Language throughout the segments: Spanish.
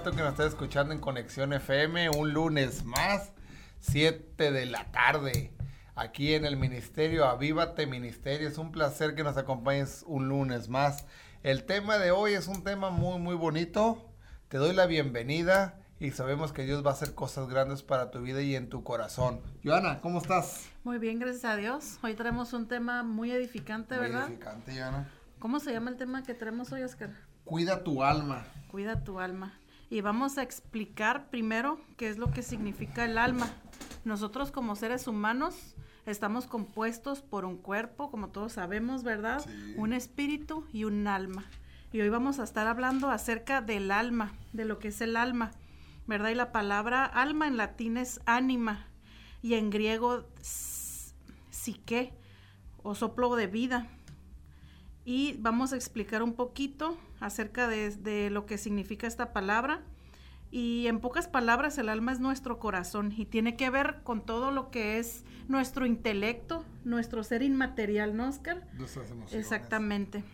tú que nos estás escuchando en Conexión FM, un lunes más, 7 de la tarde, aquí en el Ministerio Avívate Ministerio. Es un placer que nos acompañes un lunes más. El tema de hoy es un tema muy, muy bonito. Te doy la bienvenida y sabemos que Dios va a hacer cosas grandes para tu vida y en tu corazón. Joana, ¿cómo estás? Muy bien, gracias a Dios. Hoy traemos un tema muy edificante, muy ¿verdad? edificante, Joana. ¿Cómo se llama el tema que traemos hoy, Oscar? Cuida tu alma. Cuida tu alma. Y vamos a explicar primero qué es lo que significa el alma. Nosotros como seres humanos estamos compuestos por un cuerpo, como todos sabemos, ¿verdad? Sí. Un espíritu y un alma. Y hoy vamos a estar hablando acerca del alma, de lo que es el alma, ¿verdad? Y la palabra alma en latín es ánima y en griego psique o soplo de vida. Y vamos a explicar un poquito acerca de, de lo que significa esta palabra. Y en pocas palabras, el alma es nuestro corazón y tiene que ver con todo lo que es nuestro intelecto, nuestro ser inmaterial, ¿no, Oscar? Nuestras emociones. Exactamente.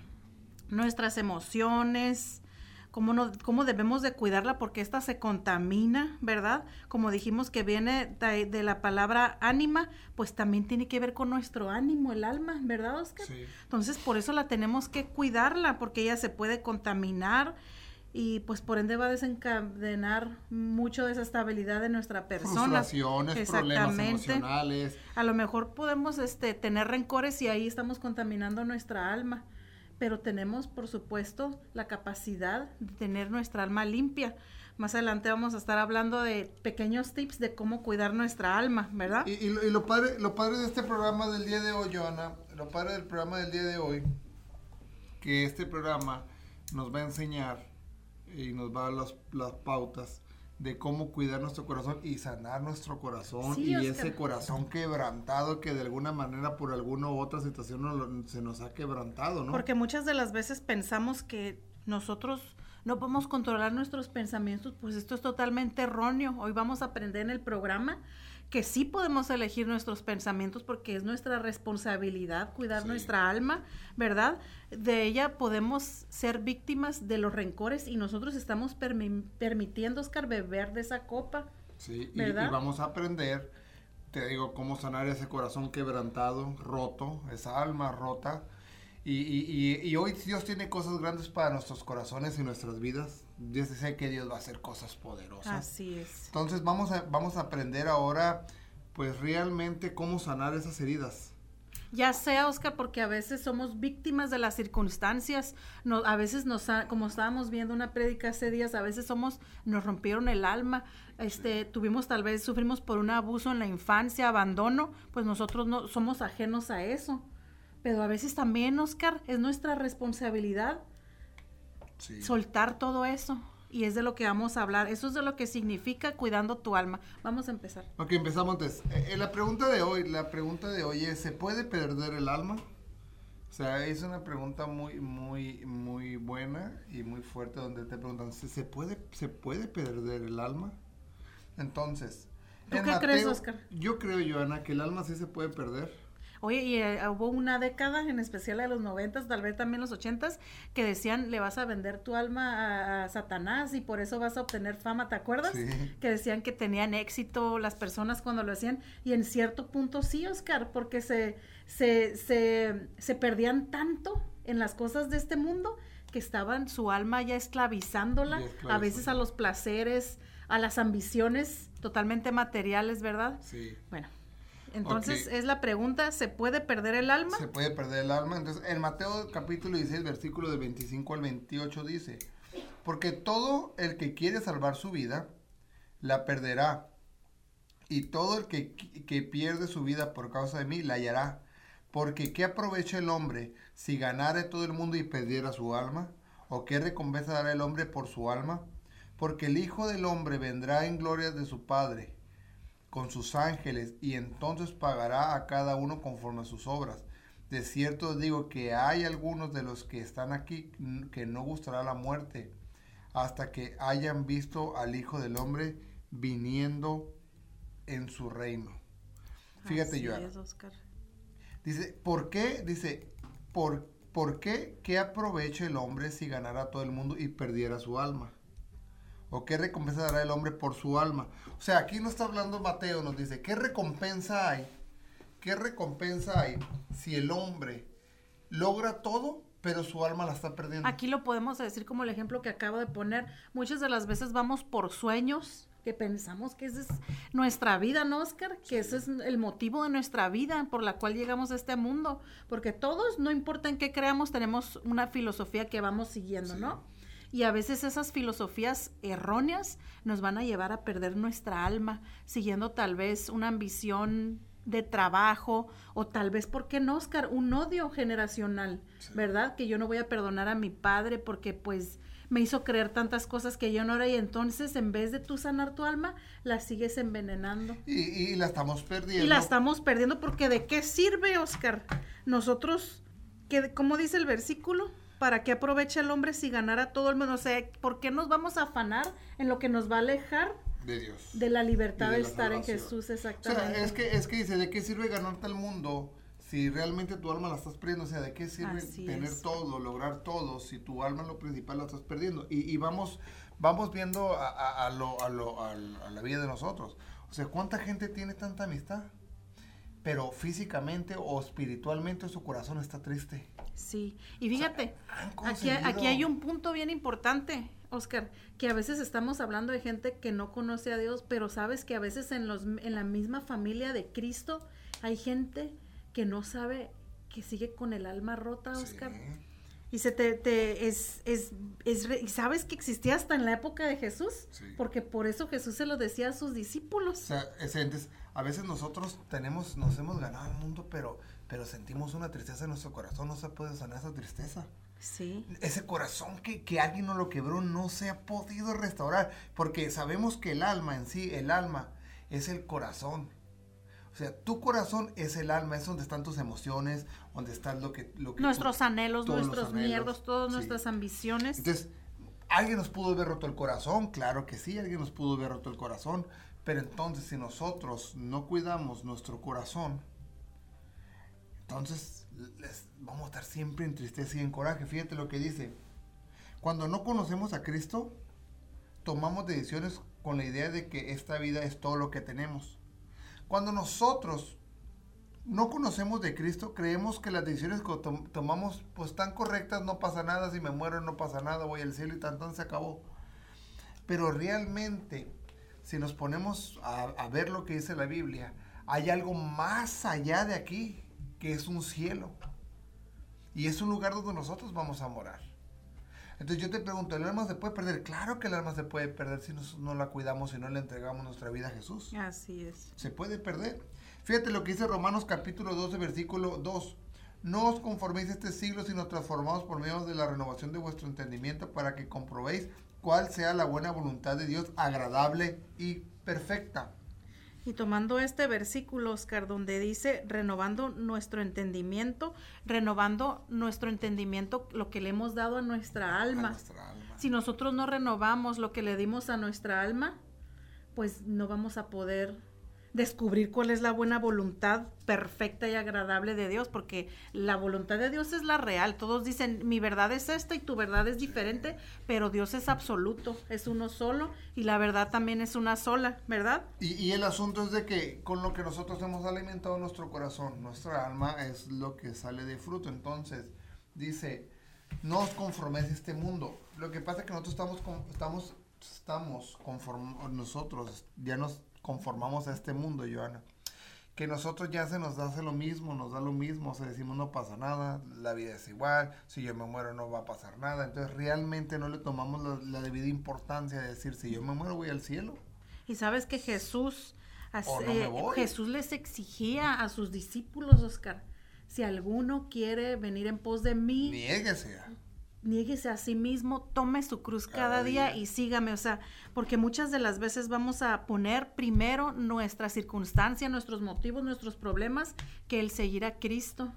Nuestras emociones, cómo, no, cómo debemos de cuidarla porque esta se contamina, ¿verdad? Como dijimos que viene de, de la palabra ánima, pues también tiene que ver con nuestro ánimo, el alma, ¿verdad, Oscar? Sí. Entonces, por eso la tenemos que cuidarla, porque ella se puede contaminar y pues por ende va a desencadenar mucho desestabilidad de nuestra persona. Frustraciones, problemas Exactamente. emocionales. A lo mejor podemos este, tener rencores y ahí estamos contaminando nuestra alma, pero tenemos, por supuesto, la capacidad de tener nuestra alma limpia. Más adelante vamos a estar hablando de pequeños tips de cómo cuidar nuestra alma, ¿verdad? Y, lo padre, lo padre de este programa del día de hoy, Joana, lo padre del programa del día de hoy, que este programa nos va a enseñar y nos va a dar las, las pautas de cómo cuidar nuestro corazón y sanar nuestro corazón Sí, y Oscar. ese corazón quebrantado que de alguna manera por alguna u otra situación no lo- se nos ha quebrantado, ¿no? Porque muchas de las veces pensamos que nosotros no podemos controlar nuestros pensamientos, pues esto es totalmente erróneo. Hoy vamos a aprender en el programa que sí podemos elegir nuestros pensamientos porque es nuestra responsabilidad cuidar Sí. nuestra alma, ¿verdad? De ella podemos ser víctimas de los rencores y nosotros estamos permi- permitiendo, Oscar, beber de esa copa. Sí, y, vamos a aprender, te digo, cómo sanar ese corazón quebrantado, roto, esa alma rota. Y- y hoy Dios tiene cosas grandes para nuestros corazones y nuestras vidas. Yo sé que Dios va a hacer cosas poderosas. Así es. Entonces vamos a, vamos a aprender ahora, pues realmente cómo sanar esas heridas. Ya sea, Oscar, porque a veces somos víctimas de las circunstancias, no, a veces nos, ha- como estábamos viendo una prédica hace días, a veces somos, nos rompieron el alma, este, tuvimos tal vez, sufrimos por un abuso en la infancia, abandono, pues nosotros no somos ajenos a eso. Pero a veces también, Oscar, es nuestra responsabilidad Sí. soltar todo eso. Y es de lo que vamos a hablar. Eso es de lo que significa cuidando tu alma. Vamos a empezar. Ok, empezamos entonces. Eh, eh, la pregunta de hoy, la pregunta de hoy es, ¿se puede perder el alma? O sea, es una pregunta muy, muy, muy buena y muy fuerte donde te preguntan, ¿se, puede, ¿se puede perder el alma? Entonces, ¿Tú en qué crees, Oscar? Yo creo, Joana, que el alma sí se puede perder. Oye, y eh, hubo una década, en especial de los noventas, tal vez también los ochentas, que decían, le vas a vender tu alma a, a Satanás y por eso vas a obtener fama, ¿te acuerdas? Sí. Que decían que tenían éxito las personas cuando lo hacían, y en cierto punto sí, Oscar, porque se, se, se, se perdían tanto en las cosas de este mundo que estaban su alma ya esclavizándola, Ya a veces a los placeres, a las ambiciones totalmente materiales, ¿verdad? Sí. Bueno, entonces es la pregunta, ¿se puede perder el alma? Se puede perder el alma. Entonces, en Mateo capítulo 16, versículo de 25 al 28 dice, porque todo el que quiere salvar su vida, la perderá. Y todo el que, que pierde su vida por causa de mí, la hallará. Porque ¿qué aprovecha el hombre si ganare todo el mundo y perdiera su alma? ¿O qué recompensa dará el hombre por su alma? Porque el Hijo del Hombre vendrá en gloria de su Padre con sus ángeles y entonces pagará a cada uno conforme a sus obras. De cierto digo que hay algunos de los que están aquí que no gustará la muerte hasta que hayan visto al Hijo del Hombre viniendo en su reino. Fíjate, Oscar. Dice, ¿por qué? Dice, ¿por, ¿por qué? ¿Qué aprovecha el hombre si ganara todo el mundo y perdiera su alma? ¿O qué recompensa dará el hombre por su alma? O sea, aquí no está hablando Mateo, nos dice, ¿qué recompensa hay? ¿Qué recompensa hay si el hombre logra todo, pero su alma la está perdiendo? Aquí lo podemos decir como el ejemplo que acabo de poner. Muchas de las veces vamos por sueños que pensamos que esa es nuestra vida, ¿no, Oscar? Que ese es el motivo de nuestra vida por la cual llegamos a este mundo. Porque todos, no importa en qué creamos, tenemos una filosofía que vamos siguiendo, ¿no? Y a veces esas filosofías erróneas nos van a llevar a perder nuestra alma, siguiendo tal vez una ambición de trabajo o tal vez, ¿por qué no, Oscar? Un odio generacional, ¿verdad? Que yo no voy a perdonar a mi padre porque pues me hizo creer tantas cosas que yo no era y entonces en vez de tú sanar tu alma, la sigues envenenando. Y, y la estamos perdiendo. Y la estamos perdiendo porque ¿de qué sirve, Oscar? Nosotros, que, ¿cómo dice el versículo? ¿Para qué aprovecha el hombre si ganara todo el mundo? O sea, ¿por qué nos vamos a afanar en lo que nos va a alejar de Dios. De la libertad de de, la estar en. Jesús, O exactamente. sea, es que, es que dice, ¿de qué sirve ganarte el mundo si realmente tu alma la estás perdiendo? O sea, ¿de qué sirve Así tener es. todo, lograr todo, si tu alma lo principal la estás perdiendo? Y, y vamos, vamos viendo a, a- a lo, a, lo- a la vida de nosotros. O sea, ¿cuánta gente tiene tanta amistad? Pero físicamente o espiritualmente su corazón está triste. Sí, y fíjate, aquí, aquí hay un punto bien importante, Oscar, que a veces estamos hablando de gente que no conoce a Dios, pero sabes que a veces en, los, en la misma familia de Cristo hay gente que no sabe que sigue con el alma rota, Oscar. Sí. Y se te, te- es, es, es re- y sabes que existía hasta en la época de Jesús, Sí. porque por eso Jesús se lo decía a sus O discípulos. sea, es- entonces, a veces nosotros tenemos, nos hemos ganado el mundo, pero, pero sentimos una tristeza en nuestro corazón, no se puede sanar esa tristeza. Sí, Ese corazón que, que alguien no lo quebró no se ha podido restaurar, porque sabemos que el alma en sí, el alma, es el corazón. O sea, tu corazón es el alma, es donde están tus emociones, donde está lo que... Lo que nuestros anhelos, todos los nuestros anhelos, miedos, todas sí. nuestras ambiciones. Entonces, ¿alguien nos pudo haber roto el corazón? Claro que sí, alguien nos pudo haber roto el corazón. Pero entonces, si nosotros no cuidamos nuestro corazón, entonces les- vamos a estar siempre en tristeza y en coraje. Fíjate lo que dice. Cuando no conocemos a Cristo, tomamos decisiones con la idea de que esta vida es todo lo que tenemos. Cuando nosotros no conocemos de Cristo, creemos que las decisiones que tom- tomamos pues están correctas, no pasa nada, si me muero no pasa nada, voy al cielo y tan tan se acabó. Pero realmente, si nos ponemos a, a ver lo que dice la Biblia, hay algo más allá de aquí, que es un cielo. Y es un lugar donde nosotros vamos a morar. Entonces yo te pregunto, ¿el alma se puede perder? Claro que el alma se puede perder si nos- no la cuidamos y no le entregamos nuestra vida a Jesús Así es. se puede perder. Fíjate lo que dice Romanos capítulo 12, versículo 2. No os conforméis a este siglo, sino transformados por medio de la renovación de vuestro entendimiento para que comprobéis cuál sea la buena voluntad de Dios, agradable y perfecta. Y tomando este versículo, Oscar, donde dice, renovando nuestro entendimiento, renovando nuestro entendimiento, lo que le hemos dado a nuestra A alma. nuestra alma. Si nosotros no renovamos lo que le dimos a nuestra alma, pues no vamos a poder descubrir cuál es la buena voluntad perfecta y agradable de Dios, porque la voluntad de Dios es la real. Todos dicen, mi verdad es esta y tu verdad es diferente, pero Dios es absoluto, es uno solo y la verdad también es una sola, ¿verdad? Y, el asunto es de que con lo que nosotros hemos alimentado nuestro corazón, nuestra alma es lo que sale de fruto. Entonces, dice, no os conforméis a este mundo. Lo que pasa es que nosotros estamos, con- estamos, estamos conform- nosotros ya nos conformamos a este mundo, Joana. Que nosotros ya se nos hace lo mismo, nos da lo mismo, o sea, decimos no pasa nada, la vida es igual, si yo me muero no va a pasar nada. Entonces realmente no le tomamos la, la debida importancia de decir, si yo me muero voy al cielo. Y sabes que Jesús, no eh. Jesús les exigía a sus discípulos, Oscar, si alguno quiere venir en pos de mí, Niéguese. Niéguese a sí mismo, tome su cruz cada, Cada día, día. y sígame, o sea, porque muchas de las veces vamos a poner primero nuestra circunstancia, nuestros motivos, nuestros problemas, que el seguir a Cristo.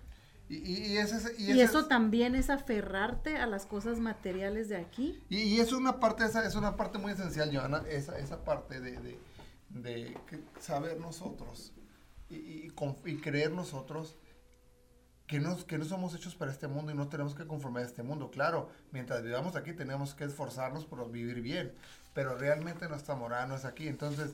Y, y, y ese es- y Y, ese eso es- también es aferrarte a las cosas materiales de aquí. y, y es una parte, esa es una parte muy esencial, Joana, esa, esa parte de, de, de saber nosotros y creer nosotros que no, que no somos hechos para este mundo y no tenemos que conformar a este mundo. Claro, mientras vivamos aquí tenemos que esforzarnos por vivir bien, pero realmente nuestra morada no es aquí. Entonces,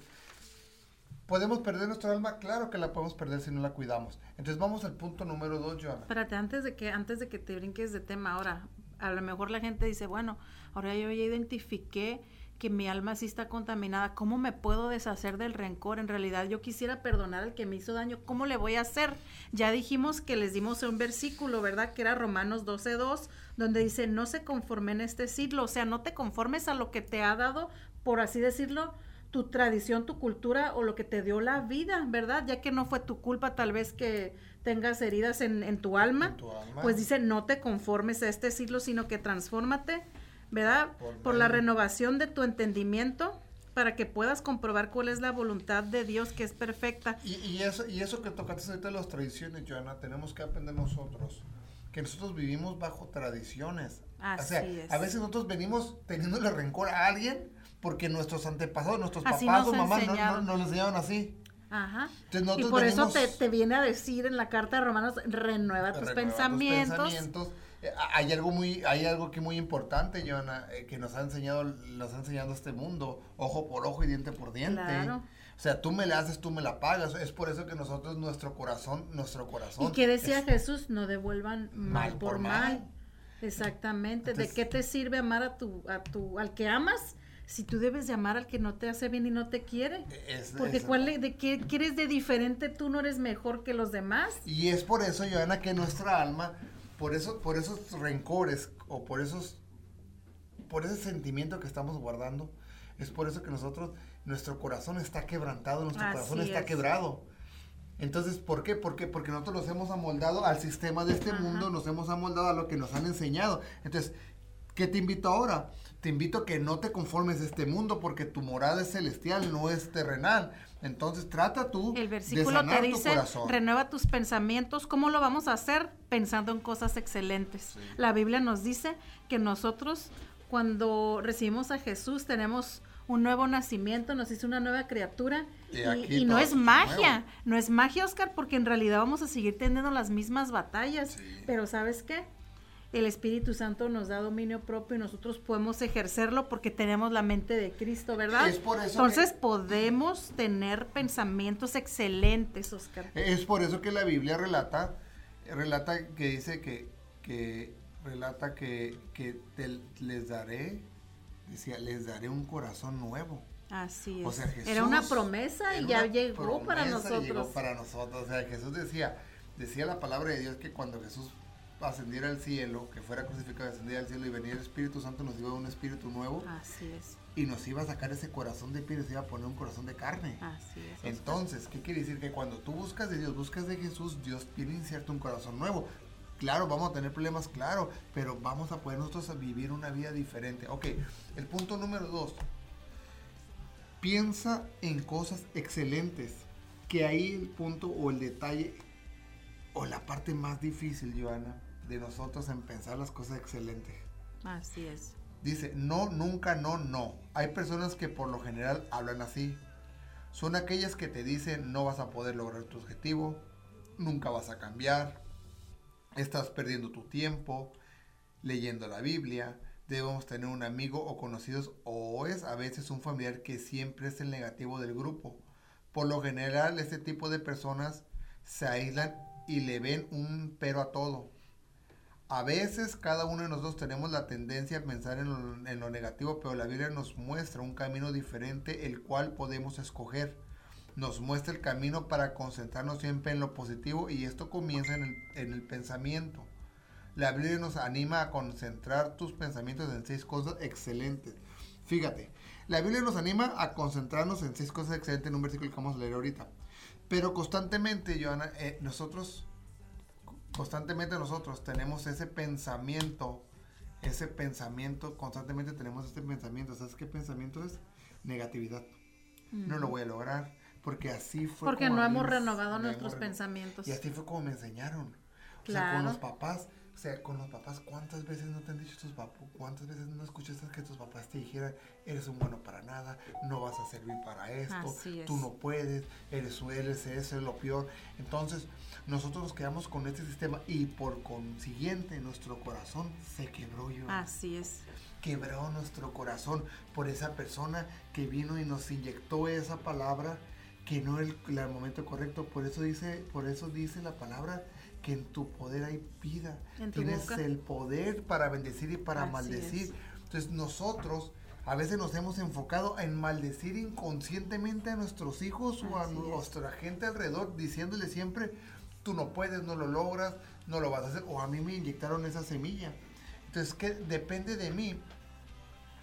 ¿podemos perder nuestra alma? Claro que la podemos perder si no la cuidamos. Entonces, vamos al punto número dos, Joana. Espérate, antes de que, antes de que te brinques de tema ahora, a lo mejor la gente dice, bueno, ahora yo ya identifiqué que mi alma sí está contaminada, ¿cómo me puedo deshacer del rencor? En realidad yo quisiera perdonar al que me hizo daño, ¿cómo le voy a hacer? Ya dijimos que les dimos un versículo, ¿verdad? Que era Romanos 12.2, donde dice, no se conformen este siglo, o sea, no te conformes a lo que te ha dado, por así decirlo, tu tradición, tu cultura o lo que te dio la vida, ¿verdad? Ya que no fue tu culpa tal vez que tengas heridas en, tu, alma, En tu alma. pues dice, no te conformes a este siglo, sino que transfórmate ¿verdad? Por, la renovación de tu entendimiento para que puedas comprobar cuál es la voluntad de Dios que es perfecta. Y, y eso, y eso que tocaste ahorita de las tradiciones, Joana, tenemos que aprender nosotros, que nosotros vivimos bajo tradiciones. Así o sea, es. a veces nosotros venimos teniéndole rencor a alguien porque nuestros antepasados, nuestros Así papás o mamás no, no, nos enseñaron así. Ajá. Entonces Y por eso te, venimos- te viene a decir en la carta de Romanos, renueva tus renueva tus pensamientos. pensamientos. Hay algo muy, hay algo que muy importante, Joana, eh, que nos ha enseñado, nos ha enseñado este mundo, ojo por ojo y diente por diente. Claro. O sea, tú me la haces, tú me la pagas. Es por eso que nosotros, nuestro corazón, nuestro corazón. ¿Y qué decía es- Jesús? No devuelvan mal, Mal por por mal. mal. Exactamente. Entonces- ¿De qué te sirve amar a tu, a tu, al que amas? Si tú debes de amar al que no te hace bien y no te quiere. es- Porque es- cuál le- de qué quieres de diferente, tú no eres mejor que los demás. Y es por eso, Joana, que nuestra alma, por eso, por esos rencores o por esos, por ese sentimiento que estamos guardando, es por eso que nosotros, nuestro corazón está quebrantado, nuestro Así corazón está es. quebrado. Entonces, ¿por qué? ¿Por qué? Porque nosotros nos hemos amoldado al sistema de este Ajá. mundo, nos hemos amoldado a lo que nos han enseñado. Entonces, ¿qué te invito ahora? Te invito a que no te conformes a este mundo porque tu morada es celestial, no es terrenal. Entonces, trata tú El de versículo sanar te dice, renueva tus pensamientos. ¿Cómo lo vamos a hacer? Pensando en cosas excelentes. La Biblia nos dice que nosotros cuando recibimos a Jesús tenemos un nuevo nacimiento, nos hizo una nueva criatura. Y Y, aquí y no es es magia, nuevo. no es magia, Oscar, porque en realidad vamos a seguir teniendo las mismas batallas. Sí. Pero ¿sabes qué? El Espíritu Santo nos da dominio propio y nosotros podemos ejercerlo porque tenemos la mente de Cristo, ¿verdad? Es por eso Entonces que- podemos tener pensamientos excelentes, Oscar. Es por eso que la Biblia relata, relata que dice que, que relata que, que te- les daré, decía, les daré un corazón nuevo. Así es. O sea, Jesús Era una promesa y ya llegó para nosotros. llegó para nosotros. O sea, Jesús decía, decía la palabra de Dios que cuando Jesús ascendiera al cielo, que fuera crucificado, ascendiera al cielo y venía el Espíritu Santo, nos iba a un espíritu nuevo Así es, y nos iba a sacar ese corazón de y nos iba a poner un corazón de carne. así es. Entonces, ¿qué quiere decir? Que cuando tú buscas de Dios, buscas de Jesús, Dios tiene incierto un corazón nuevo. Claro, vamos a tener problemas, claro, pero vamos a poder nosotros vivir una vida diferente. Ok, el punto número dos. Piensa en cosas excelentes. Que ahí el punto o el detalle o la parte más difícil, Joana, de nosotros en pensar las cosas excelentes. Así es. Dice, no, nunca, no, no. Hay personas que por lo general hablan así. Son aquellas que te dicen no vas a poder lograr tu objetivo, nunca vas a cambiar, estás perdiendo tu tiempo leyendo la Biblia, debemos tener un amigo o conocidos o es a veces un familiar que siempre es el negativo del grupo. Por lo general este tipo de personas se aíslan y le ven un pero a todo. A veces cada uno de nosotros tenemos la tendencia a pensar en lo, negativo, pero la Biblia nos muestra un camino diferente el cual podemos escoger. Nos muestra el camino para concentrarnos siempre en lo positivo y esto comienza en el, en el pensamiento. La Biblia nos anima a concentrar tus pensamientos en seis cosas excelentes. Fíjate, la Biblia nos anima a concentrarnos en seis cosas excelentes en un versículo que vamos a leer ahorita. Pero constantemente, Joana, eh, nosotros constantemente nosotros tenemos ese pensamiento, ese pensamiento, constantemente tenemos este pensamiento. ¿Sabes qué pensamiento es? Negatividad. No lo voy a lograr, porque así fue. Porque como no hemos renovado no nuestros pensamientos. Y así fue como me enseñaron. O sea, Claro. con los papás, O sea, con los papás, ¿cuántas veces no te han dicho tus papás? ¿Cuántas veces no escuchaste que tus papás te dijeran, eres un bueno para nada, no vas a servir para esto, tú no puedes, eres, eres, eso es lo peor? Entonces, nosotros nos quedamos con este sistema y por consiguiente nuestro corazón se quebró yo. Así es. Quebró nuestro corazón por esa persona que vino y nos inyectó esa palabra que no es el, el momento correcto. Por eso dice, por eso dice la palabra que en tu poder hay vida. Tienes el poder para bendecir y para maldecir. Entonces nosotros a veces nos hemos enfocado en maldecir inconscientemente a nuestros hijos o a nuestra gente alrededor, diciéndole siempre, tú no puedes, no lo logras, no lo vas a hacer, o a mí me inyectaron esa semilla. Entonces, que depende de mí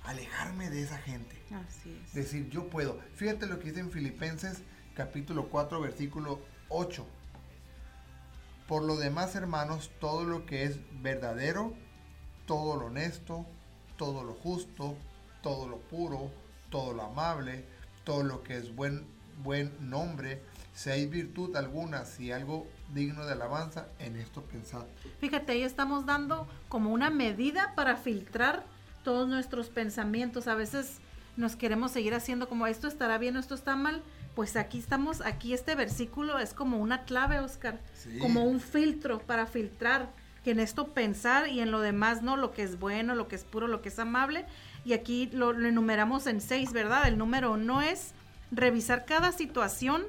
alejarme de esa gente. Así es. Decir, yo puedo. Fíjate lo que dice en Filipenses capítulo 4, versículo 8. Por lo demás, hermanos, todo lo que es verdadero, todo lo honesto, todo lo justo, todo lo puro, todo lo amable, todo lo que es buen, buen nombre, si hay virtud alguna, si algo digno de alabanza, en esto pensad. Fíjate, ahí estamos dando como una medida para filtrar todos nuestros pensamientos. A veces nos queremos seguir haciendo como esto estará bien esto está mal, pues aquí estamos, aquí este versículo es como una clave, Oscar, como un filtro para filtrar, que en esto pensar y en lo demás, ¿no? Lo que es bueno, lo que es puro, lo que es amable. Y aquí lo, enumeramos en seis, ¿verdad? El número no es revisar cada situación,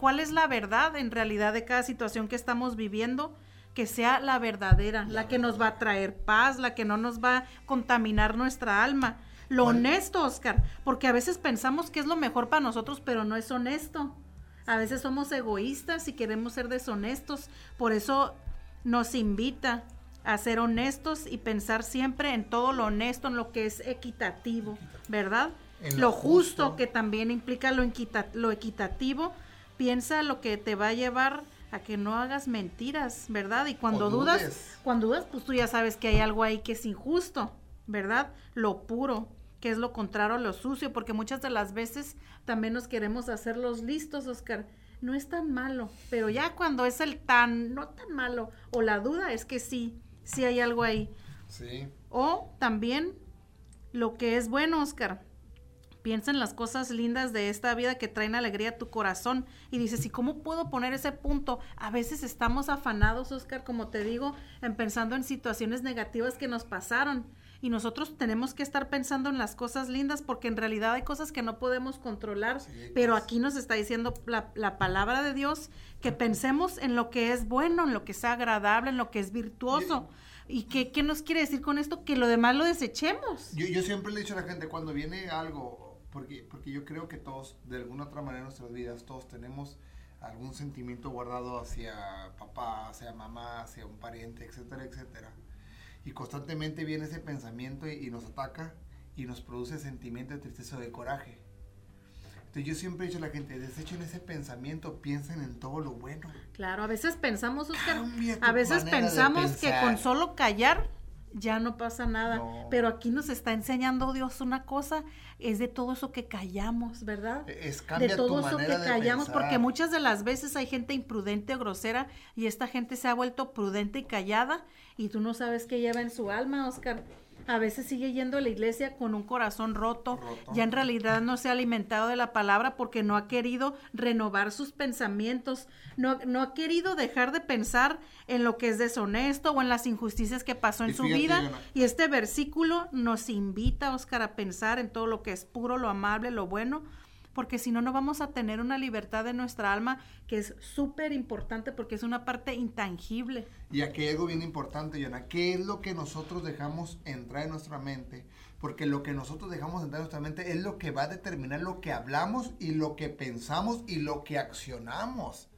cuál es la verdad en realidad de cada situación que estamos viviendo, que sea la verdadera, la que nos va a traer paz, la que no nos va a contaminar nuestra alma lo honesto, Oscar, porque a veces pensamos que es lo mejor para nosotros, pero no es honesto. A veces somos egoístas y queremos ser deshonestos, por eso nos invita a ser honestos y pensar siempre en todo lo honesto, en lo que es equitativo, ¿verdad? lo, justo, que también implica lo, lo equitativo, piensa lo que te va a llevar a que no hagas mentiras, ¿verdad? Y cuando dudas, cuando dudas, pues tú ya sabes que hay algo ahí que es injusto, ¿verdad? Lo puro, que es lo contrario a lo sucio, porque muchas de las veces también nos queremos hacer los listos, Oscar. No es tan malo, pero ya cuando es el tan, no tan malo, o la duda es que sí, sí hay algo ahí. Sí. O también lo que es bueno, Oscar. Piensa en las cosas lindas de esta vida que traen alegría a tu corazón y dices, ¿y cómo puedo poner ese punto? A veces estamos afanados, Oscar, como te digo, en pensando en situaciones negativas que nos pasaron y nosotros tenemos que estar pensando en las cosas lindas porque en realidad hay cosas que no podemos controlar, pero aquí nos está diciendo la, la, palabra de Dios que pensemos en lo que es bueno, en lo que es agradable, en lo que es virtuoso. ¿Y qué, qué nos quiere decir con esto? Que lo demás lo desechemos. Yo, yo siempre le he dicho a la gente, cuando viene algo, porque, porque yo creo que todos, de alguna otra manera en nuestras vidas, todos tenemos algún sentimiento guardado hacia papá, hacia mamá, hacia un pariente, etcétera, etcétera y constantemente viene ese pensamiento y, nos ataca y nos produce sentimiento de tristeza o de coraje. Entonces yo siempre he dicho a la gente, desechen ese pensamiento, piensen en todo lo bueno. Claro, a veces pensamos, Oscar, a veces pensamos que con solo callar ya no pasa nada. Pero aquí nos está enseñando Dios una cosa, es de todo eso que callamos, ¿verdad? Es de todo eso que callamos, porque muchas de las veces hay gente imprudente o grosera y esta gente se ha vuelto prudente y callada y tú no sabes qué lleva en su alma, Oscar. A veces sigue yendo a la iglesia con un corazón roto, ya en realidad no se ha alimentado de la palabra porque no ha querido renovar sus pensamientos, no, no ha querido dejar de pensar en lo que es deshonesto o en las injusticias que pasó en su vida. Y este versículo nos invita, Oscar, a pensar en todo lo que es puro, lo amable, lo bueno, porque si no, no vamos a tener una libertad de nuestra alma que es súper importante porque es una parte intangible. Y aquí hay algo bien importante, Yana, ¿qué es lo que nosotros dejamos entrar en nuestra mente? Porque lo que nosotros dejamos entrar en nuestra mente es lo que va a determinar lo que hablamos y lo que pensamos y lo que accionamos.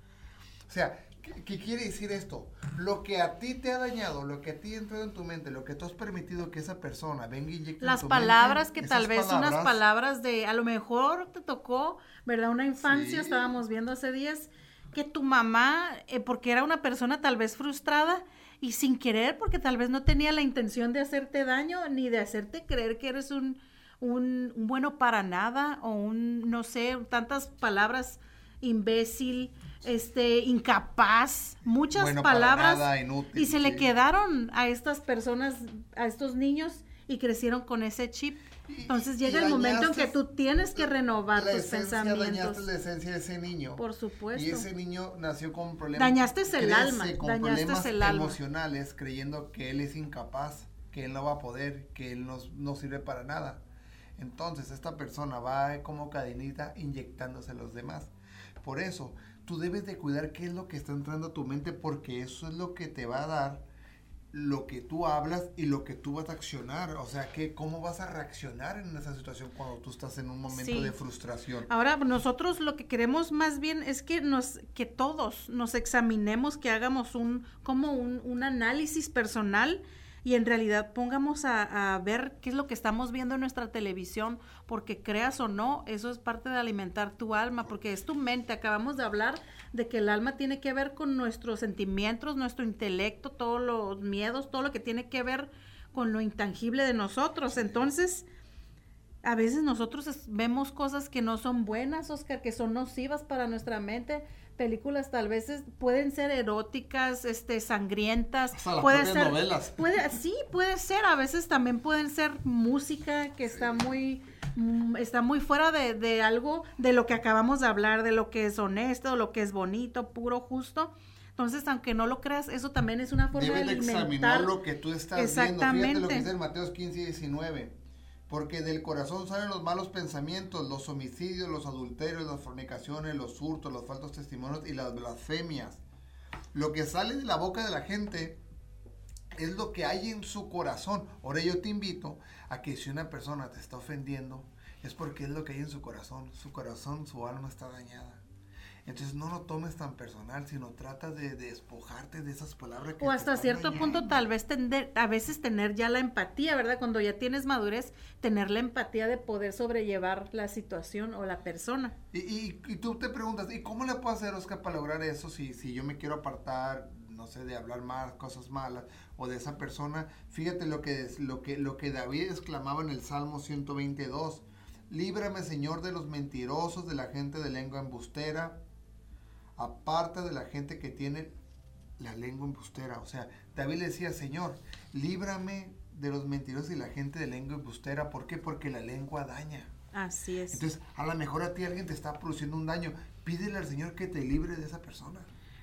O sea, ¿Qué, quiere decir esto? Lo que a ti te ha dañado, lo que a ti ha entrado en tu mente, lo que tú has permitido que esa persona venga y inyecte Las palabras que tal vez unas palabras de, a lo mejor te tocó, ¿verdad? Una infancia, estábamos viendo hace días, que tu mamá, eh, porque era una persona tal vez frustrada y sin querer, porque tal vez no tenía la intención de hacerte daño ni de hacerte creer que eres un, un, un bueno para nada o un, no sé, tantas palabras imbécil, este, incapaz, muchas Bueno palabras. nada, inútil, y se le sí. quedaron a estas personas, a estos niños y crecieron con ese chip. Entonces llega el momento en que tú tienes que renovar tus esencia, pensamientos. dañaste la esencia de ese niño. Por supuesto. Y ese niño nació con problemas. Dañaste el alma, con dañaste problemas el alma. emocionales, creyendo que él es incapaz, que él no va a poder, que él no, no sirve para nada. Entonces, esta persona va como cadenita inyectándose a los demás. Por eso, tú debes de cuidar qué es lo que está entrando a tu mente, porque eso es lo que te va a dar lo que tú hablas y lo que tú vas a accionar. O sea, que cómo vas a reaccionar en esa situación cuando tú estás en un momento Sí. de frustración. Ahora nosotros lo que queremos más bien es que nos que todos nos examinemos, que hagamos un como un, un análisis personal y en realidad pongamos a, ver qué es lo que estamos viendo en nuestra televisión, porque creas o no, eso es parte de alimentar tu alma, porque es tu mente. Acabamos de hablar de que el alma tiene que ver con nuestros sentimientos, nuestro intelecto, todos los miedos, todo lo que tiene que ver con lo intangible de nosotros. Entonces, a veces nosotros vemos cosas que no son buenas, Oscar, que son nocivas para nuestra mente. Películas tal vez es- pueden ser eróticas, este, sangrientas, Hasta puede ser, novelas. puede, sí, puede ser. A veces también pueden ser música que está muy, mm, está muy fuera de, de algo de lo que acabamos de hablar, de lo que es honesto, lo que es bonito, puro, justo. Entonces, aunque no lo creas, eso también es una forma Debes de alimentar. examinar lo que tú estás viendo. Fíjate lo Exactamente. que dice en Mateos 15 y 19. Porque del corazón salen los malos pensamientos, los homicidios, los adulterios, las fornicaciones, los hurtos, los falsos testimonios y las blasfemias. Lo que sale de la boca de la gente es lo que hay en su corazón. Ahora yo te invito a que si una persona te está ofendiendo, es porque es lo que hay en su corazón. Su corazón, su alma está dañada. Entonces no lo tomes tan personal, sino trata de, de despojarte de esas palabras que O hasta cierto punto tal vez tender, a veces tener ya la empatía, ¿verdad? Cuando ya tienes madurez, tener la empatía de poder sobrellevar la situación o la persona. Y, y, y tú te preguntas, ¿y cómo le puedo hacer, Oscar, para lograr eso si, si yo me quiero apartar, no sé, de hablar más, cosas malas, o de esa persona? Fíjate lo que, es- lo que, lo que David exclamaba en el Salmo 122. Líbrame, Señor, de los mentirosos, de la gente de lengua embustera, aparta de la gente que tiene la lengua embustera. O sea, David le decía, Señor, líbrame de los mentirosos y la gente de lengua embustera. ¿Por qué? Porque la lengua daña. Así es. Entonces, a lo mejor a ti alguien te está produciendo un daño. Pídele al Señor que te libre de esa persona.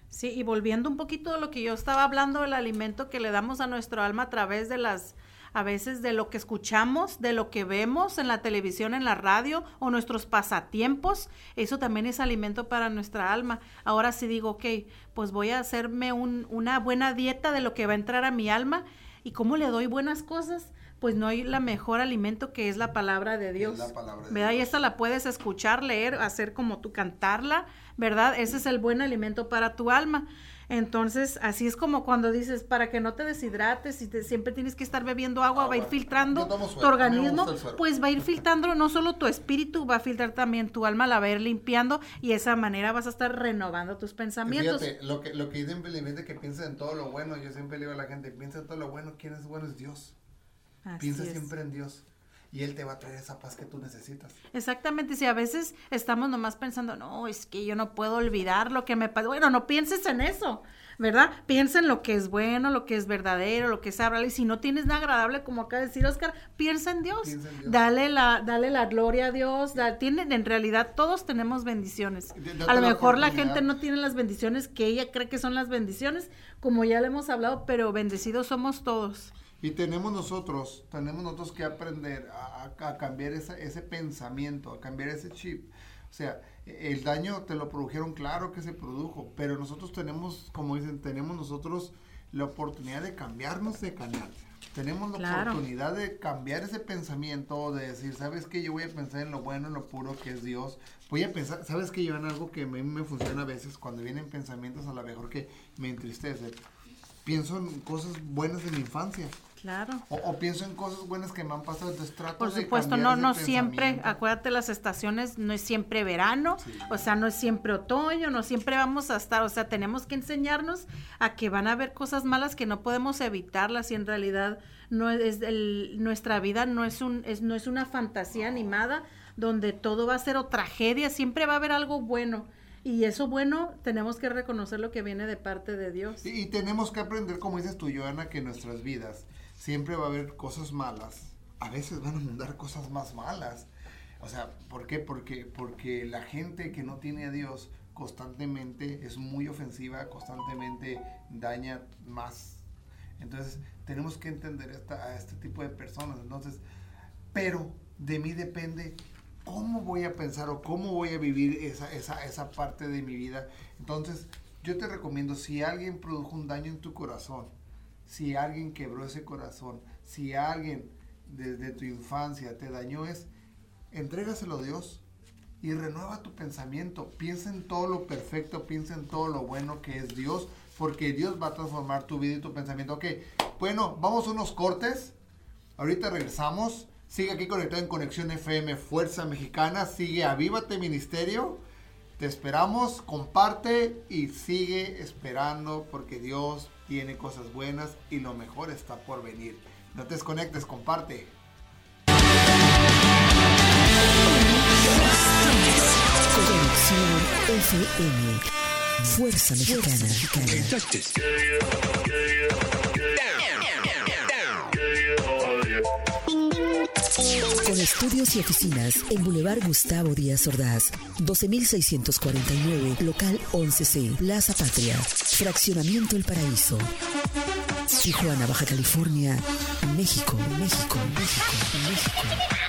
Sí, y volviendo un poquito a lo que yo estaba hablando del alimento que le damos a nuestro alma a través de las, a veces de lo que escuchamos, de lo que vemos en la televisión, en la radio o nuestros pasatiempos, eso también es alimento para nuestra alma. Ahora sí digo, ok, pues voy a hacerme un- una buena dieta de lo que va a entrar a mi alma y cómo le doy buenas cosas. Pues no hay la mejor alimento que es la palabra de Dios. la palabra de ¿Verdad? Y Dios. esta la puedes escuchar, leer, hacer como tú cantarla, ¿verdad? Ese es el buen alimento para tu alma. Entonces, así es como cuando dices, para que no te deshidrates y te- siempre tienes que estar bebiendo agua, va a ir filtrando tu organismo, pues va a ir filtrando no solo tu espíritu, va a filtrar también tu alma, la va a ir limpiando y de esa manera vas a estar renovando tus pensamientos. Fíjate, lo que, lo que dicen felizmente que piensa en todo lo bueno. Yo siempre le digo a la gente, piensa en todo lo bueno. ¿Quién es bueno? Es Dios. Así piensa es. siempre en Dios. Y Él te va a traer esa paz que tú necesitas. Exactamente, si a veces estamos nomás pensando, no, es que yo no puedo olvidar lo que me pasó. Bueno, no pienses en eso, ¿verdad? Piensa en lo que es bueno, lo que es verdadero, lo que es agradable. Y si no tienes nada agradable, como acaba de decir Oscar, piensa en Dios. Piensa en Dios. Dale la, dale la gloria a Dios. da- tiene, en realidad, todos tenemos bendiciones. Date A lo mejor la gente no tiene las bendiciones que ella cree que son las bendiciones, como ya le hemos hablado, pero bendecidos somos todos. Y tenemos nosotros, tenemos nosotros que aprender a, a- a cambiar esa- ese pensamiento, a cambiar ese chip. O sea, e- el daño te lo produjeron, claro que se produjo, pero nosotros tenemos, como dicen, tenemos nosotros la oportunidad de cambiarnos de canal. Tenemos la Claro. oportunidad de cambiar ese pensamiento, de decir, ¿sabes qué? Yo voy a pensar en lo bueno, en lo puro que es Dios. Voy a pensar, ¿sabes qué? Yo en algo que a mí me funciona a veces cuando vienen pensamientos a lo mejor que me entristecen. Pienso en cosas buenas de mi infancia. Claro. O, o pienso en cosas buenas que me han pasado, entonces trato Por supuesto, no, no siempre, acuérdate, las estaciones no es siempre verano, Sí. o sea, no es siempre otoño, no siempre vamos a estar, o sea, tenemos que enseñarnos a que van a haber cosas malas que no podemos evitarlas y en realidad no es el, nuestra vida no es un, es, no es una fantasía animada donde todo va a ser o tragedia, siempre va a haber algo bueno. Y eso bueno, tenemos que reconocer lo que viene de parte de Dios. Y, y tenemos que aprender, como dices tú, Joana, que nuestras vidas siempre va a haber cosas malas. A veces van a mandar cosas más malas. O sea, ¿por qué? Porque, porque la gente que no tiene a Dios constantemente es muy ofensiva, constantemente daña más. Entonces, tenemos que entender esta, a este tipo de personas. Entonces, pero de mí depende cómo voy a pensar o cómo voy a vivir esa, esa, esa parte de mi vida. Entonces, yo te recomiendo, si alguien produjo un daño en tu corazón, si alguien quebró ese corazón, si alguien desde tu infancia te dañó, es entrégaselo a Dios y renueva tu pensamiento. Piensa en todo lo perfecto, piensa en todo lo bueno que es Dios, porque Dios va a transformar tu vida y tu pensamiento. Ok, bueno, vamos a unos cortes. Ahorita regresamos. Sigue aquí conectado en Conexión FM Fuerza Mexicana. Sigue Avívate Ministerio. Te esperamos, comparte y sigue esperando porque Dios tiene cosas buenas y lo mejor está por venir. No te desconectes, comparte. Conexión FM. Fuerza Mexicana. Estudios y oficinas en Boulevard Gustavo Díaz Ordaz, 12649, local 11C, Plaza Patria, Fraccionamiento El Paraíso. Tijuana, Baja California, México, México, México, México.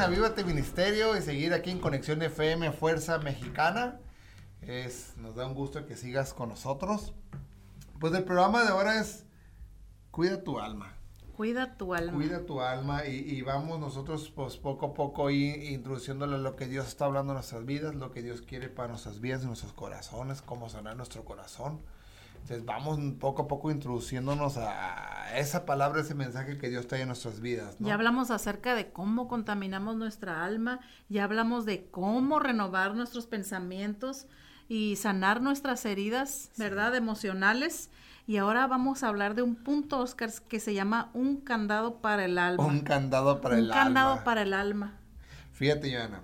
En Avívate Ministerio y seguir aquí en Conexión FM Fuerza Mexicana. Es, nos da un gusto que sigas con nosotros. Pues el programa de ahora es Cuida tu alma. Cuida tu alma. Cuida tu alma y, y vamos nosotros pues poco a poco ir introduciéndole lo que Dios está hablando en nuestras vidas, lo que Dios quiere para nuestras vidas, en nuestros corazones, cómo sanar nuestro corazón. Entonces vamos poco a poco introduciéndonos a esa palabra, ese mensaje que Dios trae en nuestras vidas. ¿no? Ya hablamos acerca de cómo contaminamos nuestra alma, ya hablamos de cómo renovar nuestros pensamientos y sanar nuestras heridas, ¿verdad? Emocionales. Y ahora vamos a hablar de un punto, Oscar, que se llama un candado para el alma. Un candado para Un el candado alma. para el alma. Fíjate, Joana.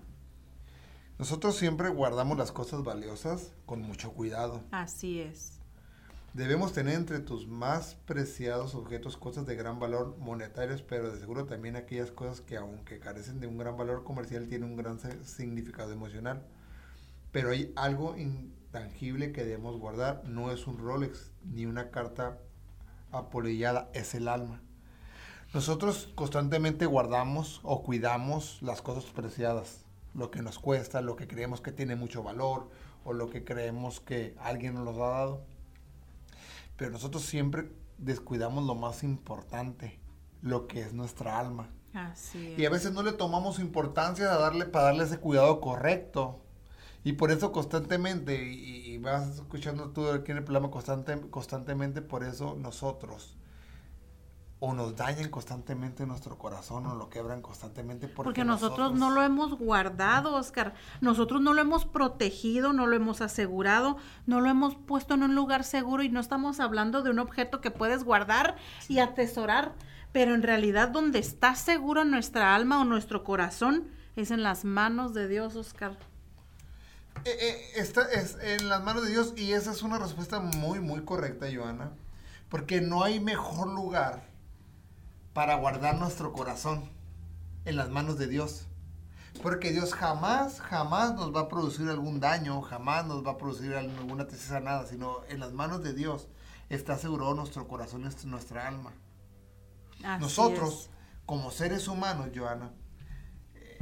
Nosotros siempre guardamos las cosas valiosas con mucho cuidado. Así es. Debemos tener entre tus más preciados objetos cosas de gran valor monetarios, pero de seguro también aquellas cosas que aunque carecen de un gran valor comercial tienen un gran significado emocional. Pero hay algo intangible que debemos guardar, no es un Rolex ni una carta apolillada, es el alma. Nosotros constantemente guardamos o cuidamos las cosas preciadas, lo que nos cuesta, lo que creemos que tiene mucho valor o lo que creemos que alguien nos lo ha dado. Pero nosotros siempre descuidamos lo más importante, lo que es nuestra alma. Así es. Y a veces no le tomamos importancia a darle, para darle ese cuidado correcto. Y por eso constantemente, y, y vas escuchando tú aquí en el programa constante, constantemente, por eso nosotros o nos dañan constantemente nuestro corazón o lo quebran constantemente porque, Porque nosotros no lo hemos guardado, Oscar. Nosotros no lo hemos protegido, no lo hemos asegurado, no lo hemos puesto en un lugar seguro y no estamos hablando de un objeto que puedes guardar y atesorar. Pero en realidad donde está seguro nuestra alma o nuestro corazón es en las manos de Dios, Oscar. Eh, eh, está es en las manos de Dios y esa es una respuesta muy, muy correcta, Joana. Porque no hay mejor lugar para guardar nuestro corazón en las manos de Dios. Porque Dios jamás, jamás nos va a producir algún daño, jamás nos va a producir alguna tristeza, nada, sino en las manos de Dios está asegurado nuestro corazón, es nuestra alma. Así Nosotros, es. como seres humanos, Joana, eh,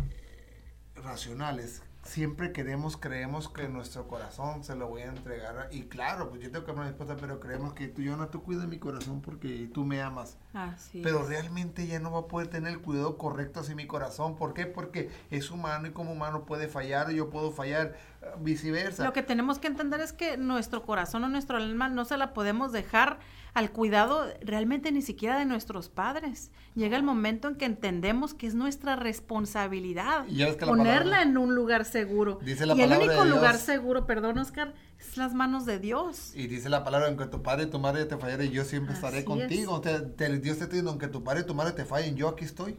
racionales, siempre queremos, creemos que nuestro corazón se lo voy a entregar. Y claro, pues yo tengo que amar a mi esposa, pero creemos que tú, Joana, tú cuidas mi corazón porque tú me amas. Así Pero es. realmente ella no va a poder tener el cuidado correcto hacia mi corazón. ¿Por qué? Porque es humano y como humano puede fallar, yo puedo fallar. viceversa. Lo que tenemos que entender es que nuestro corazón o nuestro alma no se la podemos dejar al cuidado realmente ni siquiera de nuestros padres. Llega el momento en que entendemos que es nuestra responsabilidad que ponerla palabra- en un lugar seguro. Dice la y el único lugar seguro, perdón Oscar, es las manos de Dios. Y dice la palabra, aunque tu padre y tu madre te fallen, yo siempre estaré contigo. Te- te- Dios te dice, aunque tu padre y tu madre te fallen, yo aquí estoy.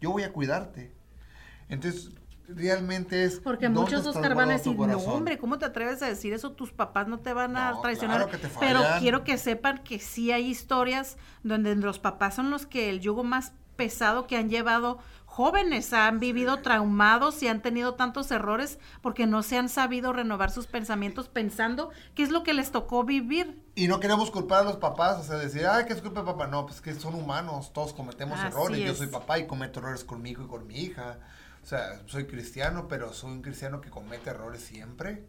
Yo voy a cuidarte. Entonces, realmente es... Porque ¿dónde muchos Oscar van a decir, no hombre, ¿cómo te atreves a decir eso? Tus papás no te van a traicionar. claro que te Pero quiero que sepan que sí hay historias donde los papás son los que el yugo más pesado que han llevado jóvenes han vivido traumados y han tenido tantos errores porque no se han sabido renovar sus pensamientos pensando qué es lo que les tocó vivir. Y no queremos culpar a los papás, o sea, decir, ay, que es culpa de papá. No, pues que son humanos, todos cometemos Así errores. Yo soy papá y cometo errores con mi hijo y con mi hija. O sea, soy cristiano, pero soy un cristiano que comete errores siempre.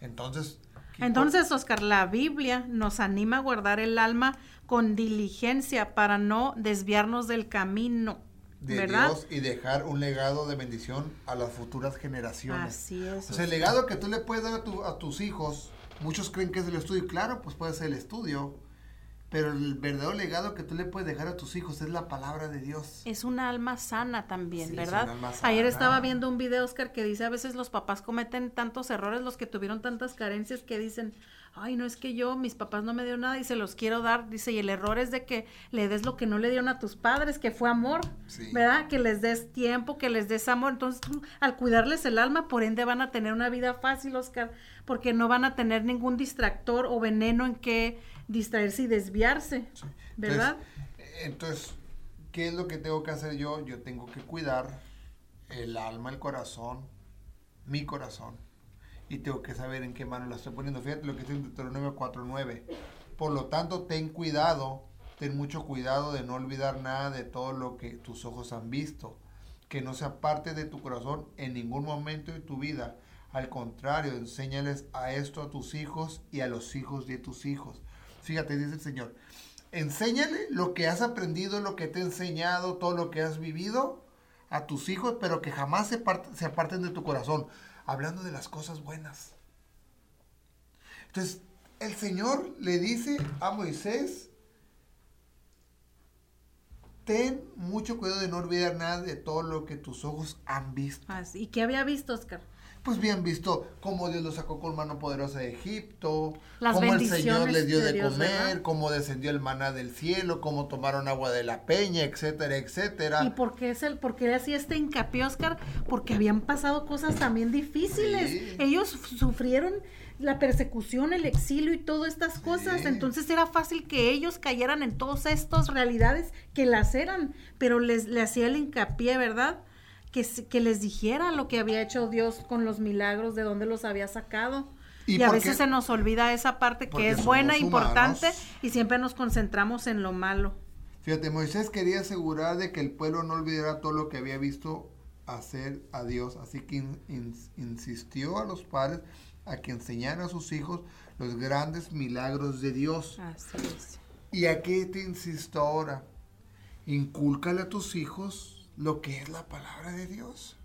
Entonces... ¿qué- Entonces, Oscar, la Biblia nos anima a guardar el alma con diligencia para no desviarnos del camino, de ¿verdad? Dios y dejar un legado de bendición a las futuras generaciones. Así es. O sea, el legado que tú le puedes dar a, tu- a tus hijos, muchos creen que es el estudio. Claro, pues puede ser el estudio, pero el verdadero legado que tú le puedes dejar a tus hijos es la palabra de Dios. Es una alma sana también, Sí, es ¿verdad? una alma Ayer sana. estaba viendo un video, Oscar, que dice a veces los papás cometen tantos errores, los que tuvieron tantas carencias que dicen, ay, no es que yo, mis papás no me dieron nada y se los quiero dar. Dice, y el error es de que le des lo que no le dieron a tus padres, que fue amor, Sí. ¿verdad? Que les des tiempo, que les des amor. Entonces, tú, al cuidarles el alma, por ende van a tener una vida fácil, Oscar, porque no van a tener ningún distractor o veneno en que distraerse y desviarse, ¿verdad? Entonces, entonces, ¿qué es lo que tengo que hacer yo? Yo tengo que cuidar el alma, el corazón, mi corazón. Y tengo que saber en qué mano la estoy poniendo. Fíjate lo que dice en Deuteronomio 4.9. Por lo tanto, ten cuidado, ten mucho cuidado de no olvidar nada de todo lo que tus ojos han visto. Que no sea parte de tu corazón en ningún momento de tu vida. Al contrario, enséñales a esto a tus hijos y a los hijos de tus hijos. Fíjate, dice el Señor, enséñale lo que has aprendido, lo que te he enseñado, todo lo que has vivido a tus hijos, pero que jamás se, se aparten de tu corazón, hablando de las cosas buenas. Entonces, el Señor le dice a Moisés, ten mucho cuidado de no olvidar nada de todo lo que tus ojos han visto. ¿Y qué había visto, Oscar? Pues bien visto cómo Dios los sacó con mano poderosa de Egipto, Las cómo el Señor les dio de Dios, comer, ¿verdad? cómo descendió el maná del cielo, cómo tomaron agua de la peña, etcétera, etcétera. ¿Y por qué es el, por qué hacía este hincapié, Oscar? Porque habían pasado cosas también difíciles. Sí. Ellos sufrieron la persecución, el exilio y todas estas cosas. Sí. Entonces era fácil que ellos cayeran en todas estas realidades que las eran, pero les le hacía el hincapié, ¿verdad? Que, les dijera lo que había hecho Dios con los milagros, de dónde los había sacado. ¿Y Y, a veces se nos olvida esa parte que es buena, somos importante, humanos. y siempre nos concentramos en lo malo. Fíjate, Moisés quería asegurar de que el pueblo no olvidara todo lo que había visto hacer a Dios, así que in- in- insistió a los padres a que enseñaran a sus hijos los grandes milagros de Dios. Así es. ¿Y a qué te insisto ahora? Incúlcale a tus hijos lo que es la palabra de Dios.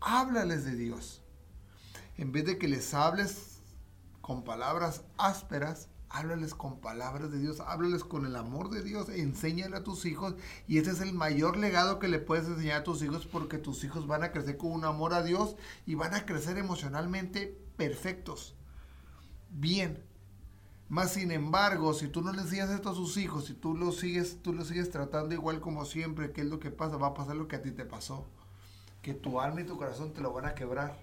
Háblales de Dios. En vez de que les hables con palabras ásperas, háblales con palabras de Dios, háblales con el amor de Dios, enséñale a tus hijos y ese es el mayor legado que le puedes enseñar a tus hijos porque tus hijos van a crecer con un amor a Dios y van a crecer emocionalmente perfectos. Bien, más sin embargo, si tú no le enseñas esto a sus hijos, si tú lo sigues, tú lo sigues tratando igual como siempre, ¿qué es lo que pasa? Va a pasar lo que a ti te pasó. Que tu alma y tu corazón te lo van a quebrar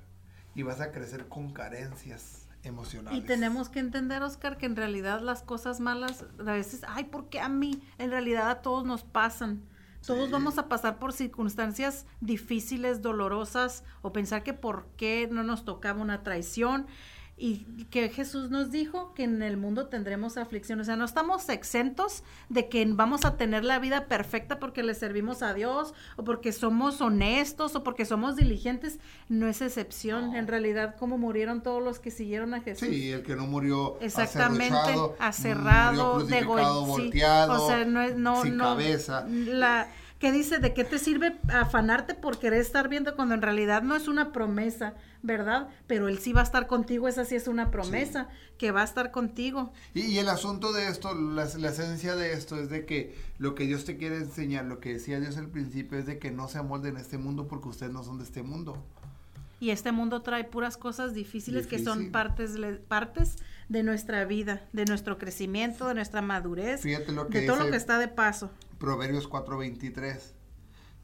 y vas a crecer con carencias emocionales. Y tenemos que entender, Oscar, que en realidad las cosas malas, a veces, ay, ¿por qué a mí? En realidad a todos nos pasan. Todos Sí. vamos a pasar por circunstancias difíciles, dolorosas, o pensar que por qué no nos tocaba una traición. Y que Jesús nos dijo que en el mundo tendremos aflicción. O sea, no estamos exentos de que vamos a tener la vida perfecta porque le servimos a Dios, o porque somos honestos, o porque somos diligentes. No es excepción. En realidad, como murieron todos los que siguieron a Jesús. Sí, el que no murió Exactamente, acerruchado, acerrado, murió sí, volteado, o sea, no es, no, sin no, cabeza. La, que dice, ¿de qué te sirve afanarte por querer estar viendo cuando en realidad no es una promesa, ¿verdad? Pero Él sí va a estar contigo, esa sí es una promesa, que va a estar contigo. Y, y el asunto de esto, la, la, esencia de esto es de que lo que Dios te quiere enseñar, lo que decía Dios al principio, es de que no se amolden en este mundo porque ustedes no son de este mundo. Y este mundo trae puras cosas difíciles Difícil. que son partes, partes de nuestra vida, de nuestro crecimiento, de nuestra madurez, Fíjate lo que de todo lo que está de paso. Proverbios 4:23.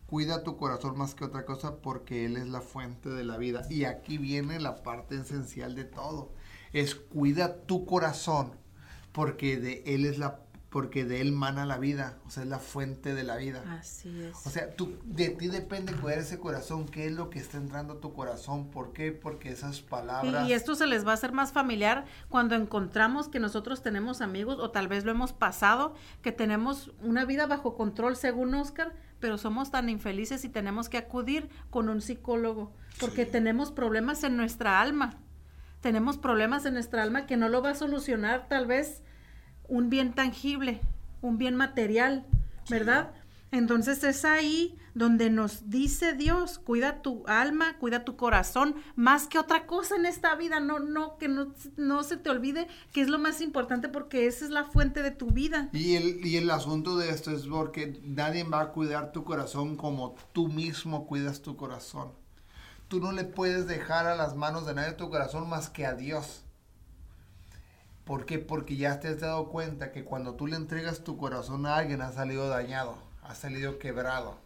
Cuida tu corazón más que otra cosa porque Él es la fuente de la vida. Y aquí viene la parte esencial de todo. Es cuida tu corazón porque de Él es la porque de él mana la vida, o sea, es la fuente de la vida. Así es. O sea, tú, de ti depende cuidar ese corazón, qué es lo que está entrando a tu corazón, ¿por qué? Porque esas palabras... Y, y esto se les va a hacer más familiar cuando encontramos que nosotros tenemos amigos, o tal vez lo hemos pasado, que tenemos una vida bajo control según Oscar, pero somos tan infelices y tenemos que acudir con un psicólogo, porque sí. tenemos problemas en nuestra alma. Tenemos problemas en nuestra alma que no lo va a solucionar tal vez un bien tangible, un bien material, ¿verdad? Sí. Entonces es ahí donde nos dice Dios, cuida tu alma, cuida tu corazón, más que otra cosa en esta vida, no, no, que no, no se te olvide que es lo más importante porque esa es la fuente de tu vida. Y el, y el asunto de esto es porque nadie va a cuidar tu corazón como tú mismo cuidas tu corazón. Tú no le puedes dejar a las manos de nadie tu corazón más que a Dios. ¿Por qué? Porque ya te has dado cuenta que cuando tú le entregas tu corazón a alguien ha salido dañado, ha salido quebrado.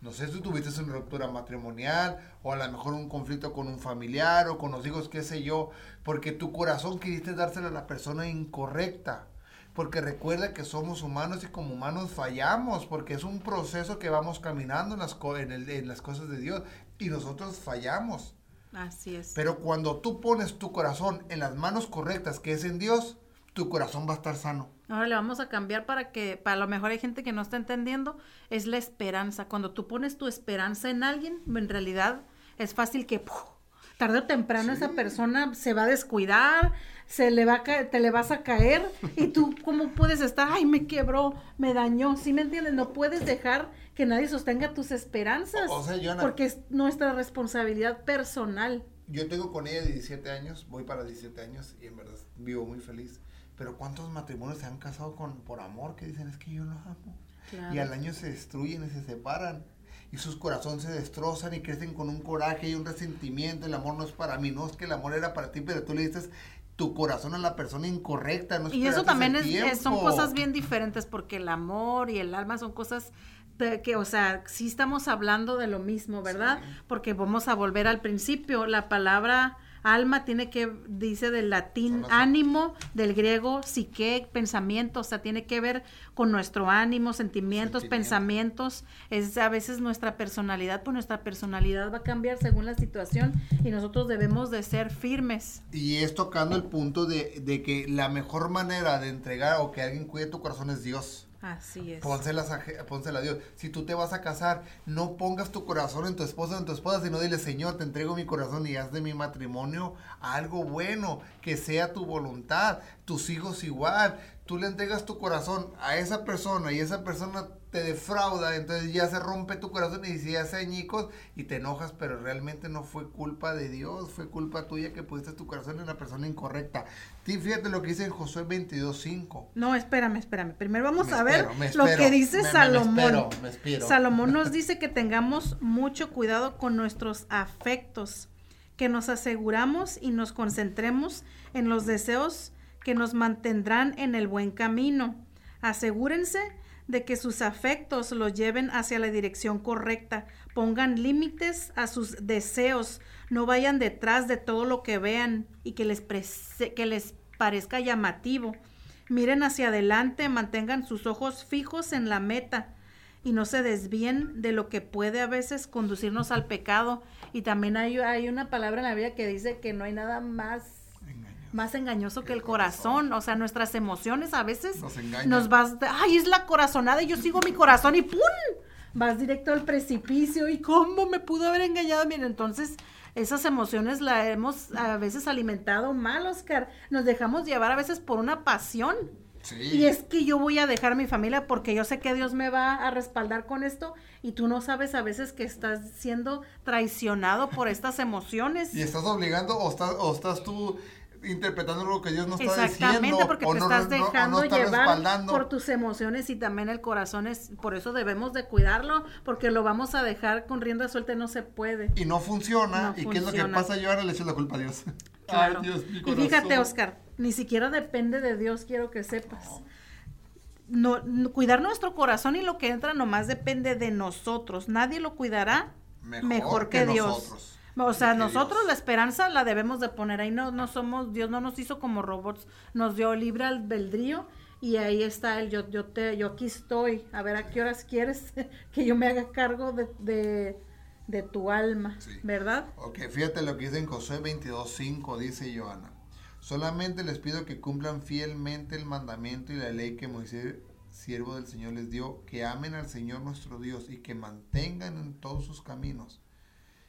No sé si tuviste una ruptura matrimonial o a lo mejor un conflicto con un familiar o con los hijos, qué sé yo, porque tu corazón quisiste dárselo a la persona incorrecta. Porque recuerda que somos humanos y como humanos fallamos, porque es un proceso que vamos caminando en las, en, las cosas de Dios y nosotros fallamos. Así es. Pero cuando tú pones tu corazón en las manos correctas, que es en Dios, tu corazón va a estar sano. Ahora le vamos a cambiar para que, para lo mejor hay gente que no está entendiendo, es la esperanza. Cuando tú pones tu esperanza en alguien, en realidad es fácil que ¡puf! tarde o temprano sí. esa persona se va a descuidar, se le va a caer, te le vas a caer y tú cómo puedes estar, ay, me quebró, me dañó, ¿sí me entiendes? No puedes dejar que nadie sostenga tus esperanzas. O, o sea, Jonah, porque es nuestra responsabilidad personal. Yo tengo con ella 17 años, voy para 17 años y en verdad vivo muy feliz. Pero ¿cuántos matrimonios se han casado con por amor que dicen es que yo los amo? Claro. Y al año se destruyen y se separan. Y sus corazones se destrozan y crecen con un coraje y un resentimiento. El amor no es para mí, no es que el amor era para ti, pero tú le dices tu corazón a la persona incorrecta. No y eso también es, es, son cosas bien diferentes porque el amor y el alma son cosas que, o sea, sí estamos hablando de lo mismo, ¿verdad? Sí. Porque vamos a volver al principio, la palabra alma tiene que, dice del latín ánimo, del griego psique, pensamiento, o sea, tiene que ver con nuestro ánimo, sentimientos, Sentimiento. pensamientos, es a veces nuestra personalidad, pues nuestra personalidad va a cambiar según la situación y nosotros debemos de ser firmes. Y es tocando el punto de, de que la mejor manera de entregar o que alguien cuide tu corazón es Dios. Así es. Pónselas a, a Dios. Si tú te vas a casar, no pongas tu corazón en tu esposa o en tu esposa, sino dile, Señor, te entrego mi corazón y haz de mi matrimonio algo bueno, que sea tu voluntad. Tus hijos igual. Tú le entregas tu corazón a esa persona y esa persona te defrauda, entonces ya se rompe tu corazón y se hace añicos y te enojas, pero realmente no fue culpa de Dios, fue culpa tuya que pusiste tu corazón en la persona incorrecta. Sí, fíjate lo que dice en Josué 22.5. No, espérame, espérame. Primero vamos me a ver espero, lo que dice me, Salomón. Me espero, me espero. Salomón nos dice que tengamos mucho cuidado con nuestros afectos, que nos aseguramos y nos concentremos en los deseos que nos mantendrán en el buen camino. Asegúrense de que sus afectos los lleven hacia la dirección correcta, pongan límites a sus deseos, no vayan detrás de todo lo que vean y que les, que les parezca llamativo. Miren hacia adelante, mantengan sus ojos fijos en la meta y no se desvíen de lo que puede a veces conducirnos al pecado. Y también hay, hay una palabra en la Biblia que dice que no hay nada más más engañoso que el corazón. O sea, nuestras emociones a veces nos, nos vas, ay, es la corazonada y yo sigo mi corazón y ¡pum! Vas directo al precipicio y cómo me pudo haber engañado. Bien, entonces esas emociones las hemos a veces alimentado mal, Oscar. Nos dejamos llevar a veces por una pasión. Y es que yo voy a dejar mi familia porque yo sé que Dios me va a respaldar con esto y tú no sabes a veces que estás siendo traicionado por estas emociones. Y estás obligando o estás, o estás tú interpretando lo que Dios no está diciendo. Exactamente, porque te estás dejando llevar por tus emociones y también el corazón es, por eso debemos de cuidarlo, porque lo vamos a dejar con rienda suelta y no se puede. Y no funciona, y qué es lo que pasa, yo ahora le echo la culpa a Dios. Claro. y fíjate, Oscar, ni siquiera depende de Dios, quiero que sepas. No. cuidar nuestro corazón y lo que entra nomás depende de nosotros. Nadie lo cuidará mejor, que, Dios. O sea, nosotros la esperanza la debemos de poner ahí. No, no somos, Dios no nos hizo como robots, nos dio libre albedrío y ahí está él. Yo, yo te, yo aquí estoy. A ver a qué horas quieres que yo me haga cargo de, de, tu alma, ¿verdad? Ok, fíjate lo que dice en Josué 22.5, dice Joana. Solamente les pido que cumplan fielmente el mandamiento y la ley que Moisés, siervo del Señor, les dio, que amen al Señor nuestro Dios y que mantengan en todos sus caminos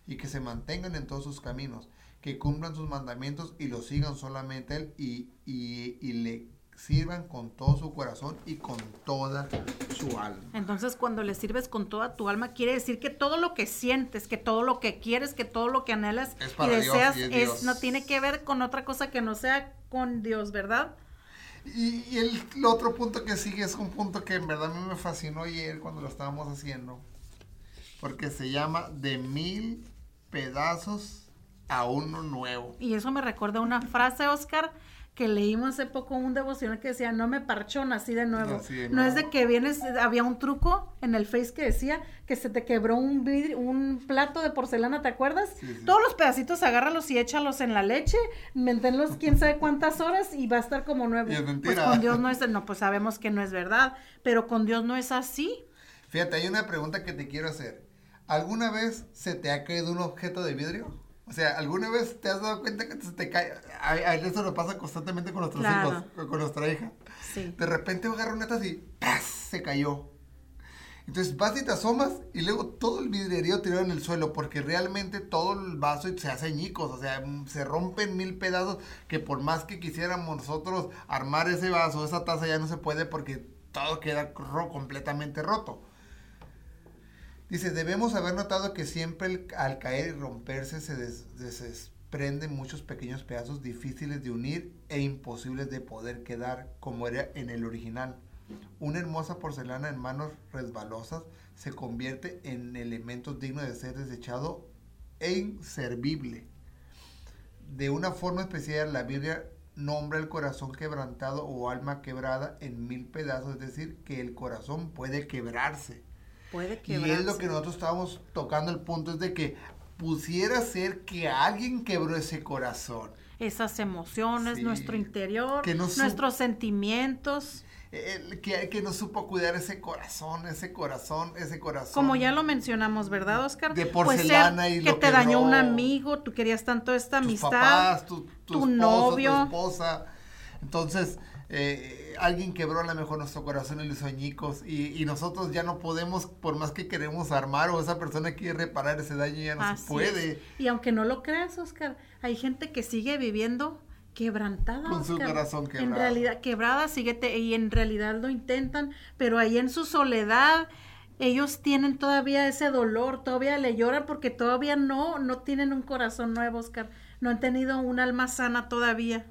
y que se mantengan en todos sus caminos, que cumplan sus mandamientos y lo sigan solamente Él y, y, le sirvan con todo su corazón y con toda su alma. Entonces, cuando le sirves con toda tu alma, quiere decir que todo lo que sientes, que todo lo que quieres, que todo lo que anhelas y deseas, es, no tiene que ver con otra cosa que no sea con Dios, ¿verdad? Y, el, otro punto que sigue es un punto que en verdad a mí me fascinó ayer cuando lo estábamos haciendo, porque se llama De Mil pedazos a uno nuevo. Y eso me recuerda una frase, Oscar, que leímos hace poco un devocional que decía, no me parchó, nací de nuevo. no. es de que vienes, había un truco en el Face que decía que se te quebró un un plato de porcelana, ¿te acuerdas? Todos los pedacitos agárralos y échalos en la leche, manténlos quién sabe cuántas horas y va a estar como nuevo. Pues con Dios no es, no, pues sabemos que no es verdad, pero con Dios no es así. Fíjate, hay una pregunta que te quiero hacer. ¿Alguna vez se te ha caído un objeto de vidrio? O sea, ¿alguna vez te has dado cuenta que se te cae? A, eso lo pasa constantemente con nuestros hijos, con nuestra hija. Sí. De repente agarra una taza y ¡paz! se cayó. Entonces vas y te asomas y luego todo el vidrierío tirado en el suelo porque realmente todo el vaso se hace ñicos, o sea, se rompen mil pedazos que por más que quisiéramos nosotros armar ese vaso, esa taza ya no se puede porque todo queda completamente roto. Dice, debemos haber notado que siempre al caer y romperse se desprenden muchos pequeños pedazos difíciles de unir e imposibles de poder quedar como era en el original. Una hermosa porcelana en manos resbalosas se convierte en elementos dignos de ser desechado e inservible. De una forma especial, la Biblia nombra el corazón quebrantado o alma quebrada en mil pedazos, es decir, que el corazón puede quebrarse. Puede Y es lo que nosotros estábamos tocando el punto, es de que pusiera ser que alguien quebró ese corazón. Esas emociones, nuestro interior, nuestros sentimientos. que, que no supo cuidar ese corazón, ese corazón, ese corazón. Como ya lo mencionamos, ¿verdad, Oscar? De porcelana y que te dañó un amigo, tú querías tanto esta amistad, tu, novio, tu esposa. Entonces, eh, alguien quebró a lo mejor nuestro corazón y los añicos y, nosotros ya no podemos, por más que queremos armar o esa persona quiere reparar ese daño, ya no se puede. Y aunque no lo creas, Oscar, hay gente que sigue viviendo quebrantada. Con su corazón quebrado. En realidad, quebrada, síguete, y en realidad lo intentan, pero ahí en su soledad, ellos tienen todavía ese dolor, todavía le lloran porque todavía no, no tienen un corazón nuevo, Oscar. No han tenido un alma sana todavía.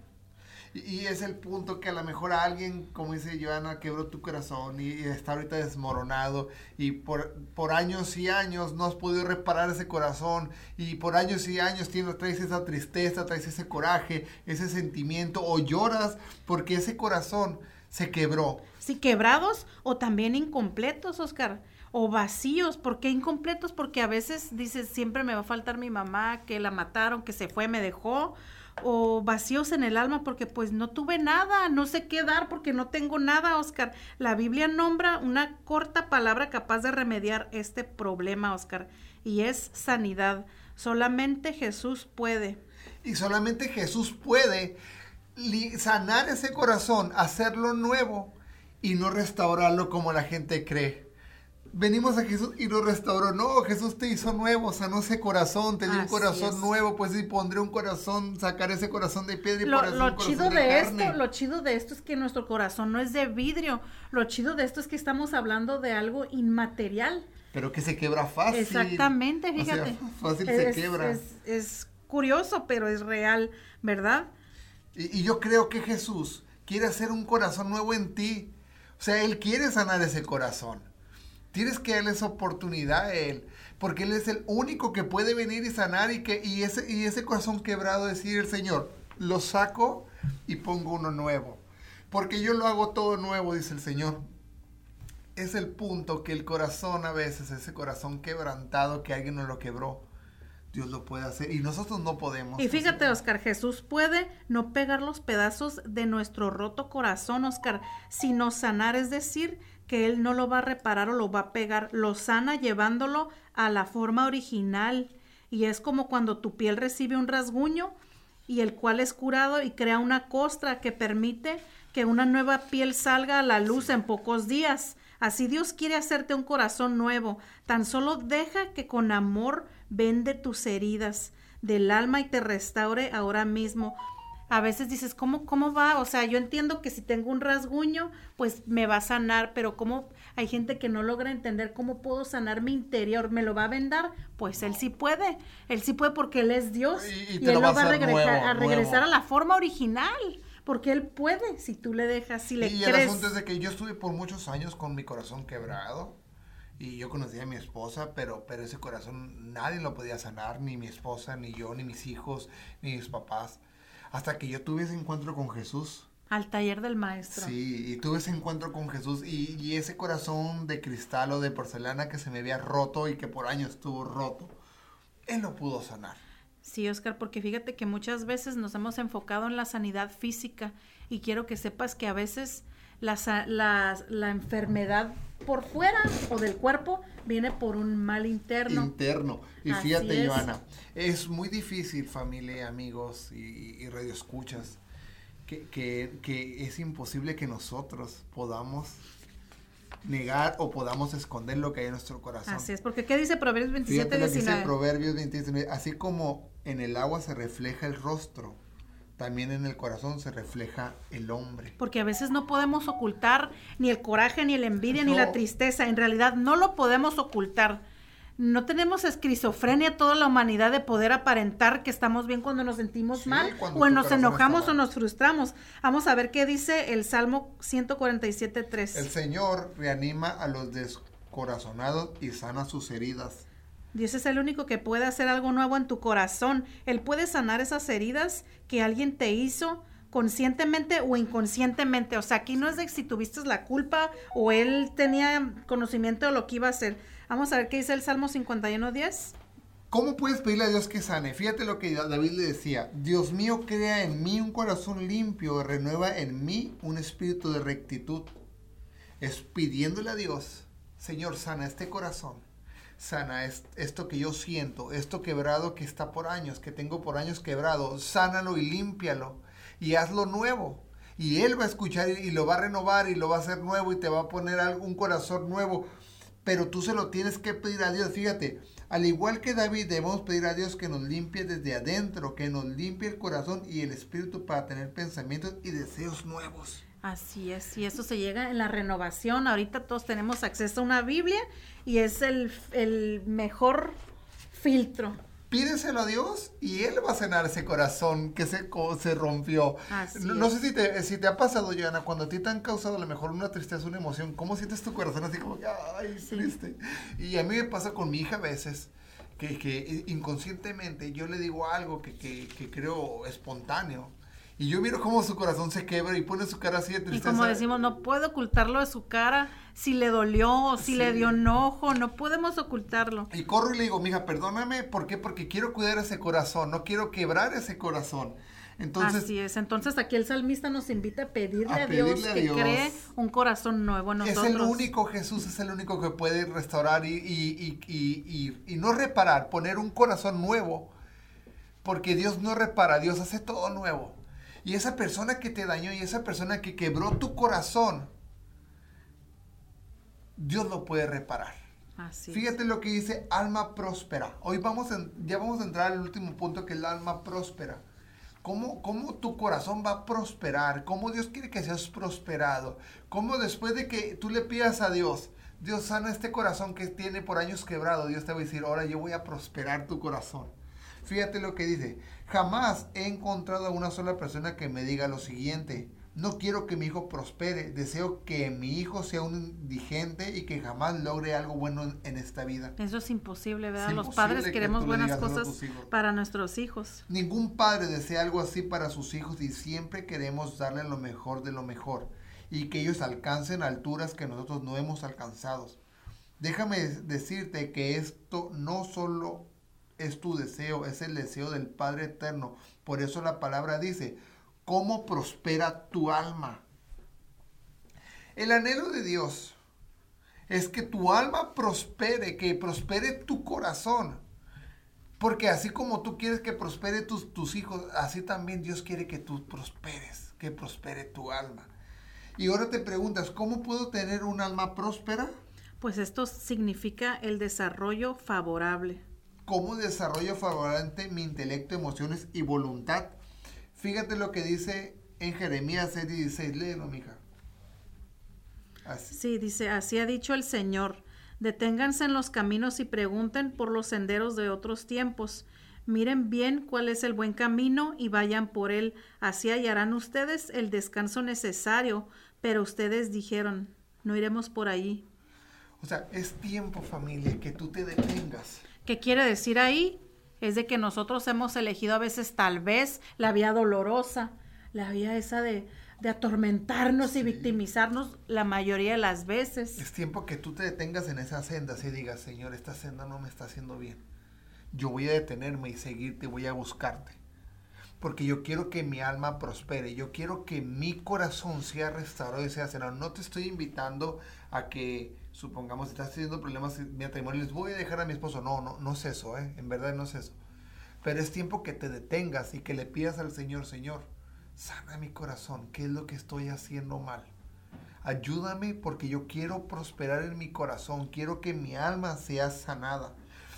Y, es el punto que a lo mejor alguien, como dice Joana, quebró tu corazón y, está ahorita desmoronado y por, por años y años no has podido reparar ese corazón y por años y años tienes, traes esa tristeza, traes ese coraje, ese sentimiento o lloras porque ese corazón se quebró. Sí, quebrados o también incompletos, Oscar o vacíos. ¿Por qué incompletos? Porque a veces dices, siempre me va a faltar mi mamá, que la mataron, que se fue, me dejó, o vacíos en el alma porque pues no tuve nada, no sé qué dar porque no tengo nada, Oscar. La Biblia nombra una corta palabra capaz de remediar este problema, Oscar, y es sanidad. Solamente Jesús puede. Y solamente Jesús puede sanar ese corazón, hacerlo nuevo y no restaurarlo como la gente cree. Venimos a Jesús y nos restauró. No, Jesús te hizo nuevo, sanó ese corazón, te dio un corazón es. nuevo, pues y pondré un corazón, sacar ese corazón de piedra y Lo, por lo un corazón chido de, esto, lo chido de esto es que nuestro corazón no es de vidrio. Lo chido de esto es que estamos hablando de algo inmaterial. Pero que se quebra fácil. Exactamente, O sea, fíjate. fácil es, se quebra. Es, es curioso, pero es real, ¿verdad? Y, y yo creo que Jesús quiere hacer un corazón nuevo en ti. O sea, Él quiere sanar ese corazón. Tienes que darle esa oportunidad a Él. Porque Él es el único que puede venir y sanar y, que, y, ese, y ese corazón quebrado decir, Señor, lo saco y pongo uno nuevo. Porque yo lo hago todo nuevo, dice el Señor. Es el punto que el corazón a veces, ese corazón quebrantado que alguien nos lo quebró, Dios lo puede hacer y nosotros no podemos. Y fíjate. Oscar, Jesús puede no pegar los pedazos de nuestro roto corazón, Oscar, sino sanar, es decir, que Él no lo va a reparar o lo va a pegar, lo sana llevándolo a la forma original. Y es como cuando tu piel recibe un rasguño y el cual es curado y crea una costra que permite que una nueva piel salga a la luz en pocos días. Así Dios quiere hacerte un corazón nuevo. Tan solo deja que con amor vende tus heridas del alma y te restaure ahora mismo. A veces dices, ¿cómo, ¿cómo va? O sea, yo entiendo que si tengo un rasguño, pues me va a sanar, pero ¿cómo hay gente que no logra entender cómo puedo sanar mi interior? ¿Me lo va a vendar? Pues él sí puede. Él sí puede porque él es Dios Y- y y, te él lo va a va a, hacer regresar, nuevo, a regresar nuevo. a la forma original. Porque él puede si tú le dejas, si le y el crees. asunto es de que yo estuve por muchos años con mi corazón quebrado y yo conocí a mi esposa, pero, pero ese corazón nadie lo podía sanar, ni mi esposa, ni yo, ni mis hijos, ni mis papás. Hasta que yo tuve ese encuentro con Jesús. Al taller del maestro. Sí, y tuve ese encuentro con Jesús y, y ese corazón de cristal o de porcelana que se me había roto y que por años estuvo roto, Él lo pudo sanar. Sí, Oscar, porque fíjate que muchas veces nos hemos enfocado en la sanidad física y quiero que sepas que a veces la, sa- la- enfermedad por fuera o del cuerpo viene por un mal interno. interno. Y Así fíjate, es. Joana, es muy difícil, familia, amigos y, y radioescuchas, que, que, que es imposible que nosotros podamos negar o podamos esconder lo que hay en nuestro corazón. Así es, porque ¿qué dice Proverbios 27, Fíjate lo que dice 19? Proverbios 29, así como en el agua se refleja el rostro, también en el corazón se refleja el hombre. Porque a veces no podemos ocultar ni el coraje, ni la envidia, ni la tristeza. En realidad no lo podemos ocultar. No tenemos esquizofrenia toda la humanidad de poder aparentar que estamos bien cuando nos sentimos Sí, mal o nos enojamos o nos frustramos. Vamos a ver qué dice el Salmo 147.3. El Señor reanima a los descorazonados y sana sus heridas. Dios es el único que puede hacer algo nuevo en tu corazón. Él puede sanar esas heridas que alguien te hizo conscientemente o inconscientemente. O sea, aquí no es de si tuviste la culpa o él tenía conocimiento de lo que iba a hacer. Vamos a ver qué dice el Salmo 51.10. ¿Cómo puedes pedirle a Dios que sane? Fíjate lo que David le decía. Dios mío, crea en mí un corazón limpio, renueva en mí un espíritu de rectitud. Es pidiéndole a Dios, Señor, sana este corazón. Sana es- esto que yo siento, esto quebrado que está por años, que tengo por años quebrado. Sánalo y límpialo y hazlo nuevo. Y Él va a escuchar y, lo va a renovar y lo va a hacer nuevo y te va a poner un corazón nuevo. Pero tú se lo tienes que pedir a Dios. Fíjate, al igual que David, debemos pedir a Dios que nos limpie desde adentro, que nos limpie el corazón y el espíritu para tener pensamientos y deseos nuevos. Así es, y eso se llega en la renovación. Ahorita todos tenemos acceso a una Biblia y es el, el mejor filtro. Pídeselo a Dios y Él va a sanar ese corazón que se, se rompió. Así no, no sé si te, si te ha pasado, Joana, cuando a ti te han causado a lo mejor una tristeza, una emoción, ¿cómo sientes tu corazón así como, ay, Sí. triste? Y a mí me pasa con mi hija a veces, que, que inconscientemente yo le digo algo que, que, que creo espontáneo. Y yo miro cómo su corazón se quebra y pone su cara así de Y tristeza. como decimos, no puede ocultarlo de su cara, si le dolió o si le dio enojo, no podemos ocultarlo. Y corro y le digo, mija, perdóname, ¿por qué? Porque quiero cuidar ese corazón, no quiero quebrar ese corazón. Entonces, Así es. Entonces aquí el salmista nos invita a pedirle A a, Dios pedirle a que Dios. cree un corazón nuevo en nosotros. Es el único, Jesús es el único que puede restaurar y, y- y- y- y- y no reparar, poner un corazón nuevo. Porque Dios no repara, Dios hace todo nuevo. Y esa persona que te dañó y esa persona que quebró tu corazón, Dios lo puede reparar. Así es. Fíjate lo que dice alma próspera. Hoy vamos a, ya vamos a entrar al último punto que es la alma próspera. ¿Cómo, ¿Cómo tu corazón va a prosperar? ¿Cómo Dios quiere que seas prosperado? ¿Cómo después de que tú le pidas a Dios, Dios sana este corazón que tiene por años quebrado, Dios te va a decir, ahora yo voy a prosperar tu corazón. Fíjate lo que dice, jamás he encontrado a una sola persona que me diga lo siguiente, no quiero que mi hijo prospere, deseo que mi hijo sea un indigente y que jamás logre algo bueno en, esta vida. Eso es imposible, ¿verdad? Es Los imposible padres que queremos buenas cosas para nuestros hijos. Ningún padre desea algo así para sus hijos y siempre queremos darle lo mejor de lo mejor y que ellos alcancen alturas que nosotros no hemos alcanzado. Déjame decirte que esto no solo es tu deseo, es el deseo del Padre Eterno. Por eso la palabra dice, ¿cómo prospera tu alma? El anhelo de Dios es que tu alma prospere, que prospere tu corazón. Porque así como tú quieres que prospere tus, tus hijos, así también Dios quiere que tú prosperes, que prospere tu alma. Y ahora te preguntas, ¿cómo puedo tener un alma próspera? Pues esto significa el desarrollo favorable. ¿Cómo desarrollo favorable mi intelecto, emociones y voluntad? Fíjate lo que dice en Jeremías 6, 16. Léelo, mija. Así. Sí, dice, así ha dicho el Señor. Deténganse en los caminos y pregunten por los senderos de otros tiempos. Miren bien cuál es el buen camino y vayan por él. Así hallarán ustedes el descanso necesario. Pero ustedes dijeron, no iremos por allí. O sea, es tiempo, familia, que tú te detengas. ¿Qué quiere decir ahí? Es de que nosotros hemos elegido a veces tal vez la vía dolorosa, la vía esa de, de atormentarnos y victimizarnos la mayoría de las veces. Es tiempo que tú te detengas en esa senda y digas, Señor, esta senda no me está haciendo bien. Yo voy a detenerme y seguirte, voy a buscarte. Porque yo quiero que mi alma prospere, yo quiero que mi corazón sea restaurado y sea sanado. No te estoy invitando a que, supongamos, estás teniendo problemas en mi matrimonio, les voy a dejar a mi esposo. No, no, no es eso, ¿eh? En verdad no es eso. Pero es tiempo que te detengas y que le pidas al Señor, Señor, sana mi corazón, ¿qué es lo que estoy haciendo mal? Ayúdame porque yo quiero prosperar en mi corazón, quiero que mi alma sea sanada.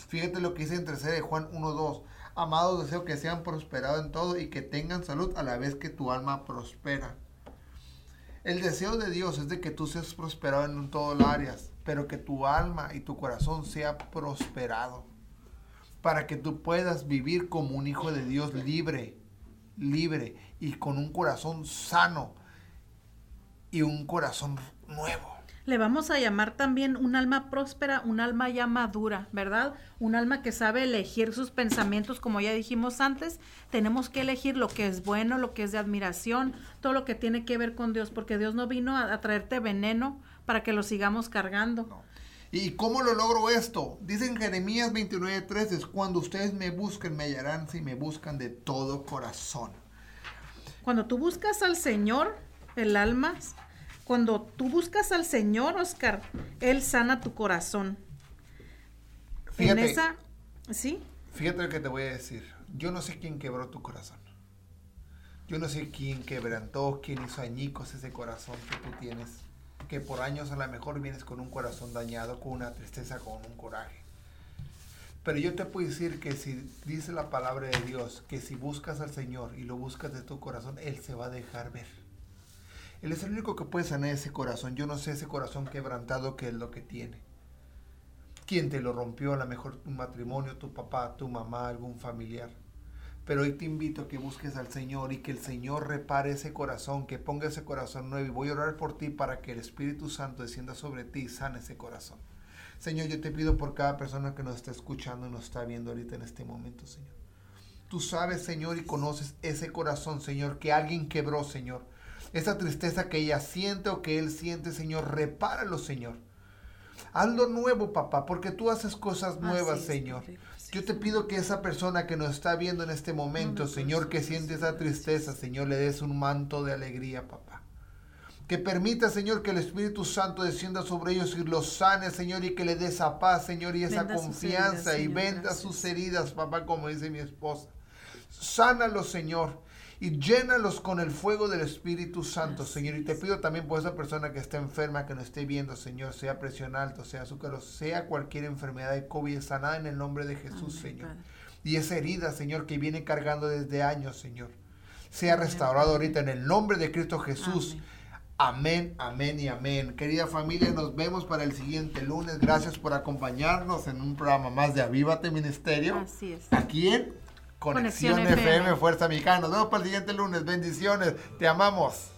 Fíjate lo que dice en 3 de Juan 1.2. Amados, deseo que sean prosperados en todo y que tengan salud a la vez que tu alma prospera. El deseo de Dios es de que tú seas prosperado en todas las áreas, pero que tu alma y tu corazón sea prosperado. Para que tú puedas vivir como un hijo de Dios libre, libre y con un corazón sano y un corazón nuevo. Le vamos a llamar también un alma próspera, un alma ya madura, ¿verdad? Un alma que sabe elegir sus pensamientos, como ya dijimos antes. Tenemos que elegir lo que es bueno, lo que es de admiración, todo lo que tiene que ver con Dios, porque Dios no vino a, a traerte veneno para que lo sigamos cargando. No. ¿Y cómo lo logro esto? Dice en Jeremías 29:3, es cuando ustedes me busquen, me hallarán si me buscan de todo corazón. Cuando tú buscas al Señor, el alma, cuando tú buscas al Señor, Oscar, Él sana tu corazón. Fíjate, En esa, ¿sí? fíjate lo que te voy a decir. Yo no sé quién quebró tu corazón. Yo no sé quién quebrantó, quién hizo añicos ese corazón que tú tienes. Que por años a lo mejor vienes con un corazón dañado, con una tristeza, con un coraje. Pero yo te puedo decir que si dice la palabra de Dios, que si buscas al Señor y lo buscas de tu corazón, Él se va a dejar ver. Él es el único que puede sanar ese corazón. Yo no sé ese corazón quebrantado que es lo que tiene. ¿Quién te lo rompió? A lo mejor tu matrimonio, tu papá, tu mamá, algún familiar. Pero hoy te invito a que busques al Señor y que el Señor repare ese corazón, que ponga ese corazón nuevo. Y voy a orar por ti para que el Espíritu Santo descienda sobre ti y sane ese corazón. Señor, yo te pido por cada persona que nos está escuchando y nos está viendo ahorita en este momento, Señor. Tú sabes, Señor, y conoces ese corazón, Señor, que alguien quebró, Señor. Esa tristeza que ella siente o que él siente, Señor, repáralo, Señor. Hazlo nuevo, papá, porque tú haces cosas nuevas, Señor. Yo te pido que esa persona que nos está viendo en este momento, Señor, que siente esa tristeza, Señor, le des un manto de alegría, papá. Que permita, Señor, que el Espíritu Santo descienda sobre ellos y los sane, Señor, y que le dé esa paz, Señor, y esa Venda confianza heridas, y venda gracias. sus heridas, papá, como dice mi esposa. Sánalo, Señor. Y llénalos con el fuego del Espíritu Santo, Señor. Y te pido también por esa persona que está enferma, que no esté viendo, Señor, sea presión alta, sea azúcar, sea cualquier enfermedad de COVID, sanada en el nombre de Jesús, Señor. Y esa herida, Señor, que viene cargando desde años, Señor, sea restaurado ahorita en el nombre de Cristo Jesús. Amén, amén y amén. Querida familia, nos vemos para el siguiente lunes. Gracias por acompañarnos en un programa más de Avívate Ministerio. Así es. Aquí en Conexión, FM. FM, Fuerza Mexicana. Nos vemos para el siguiente lunes. Bendiciones. Te amamos.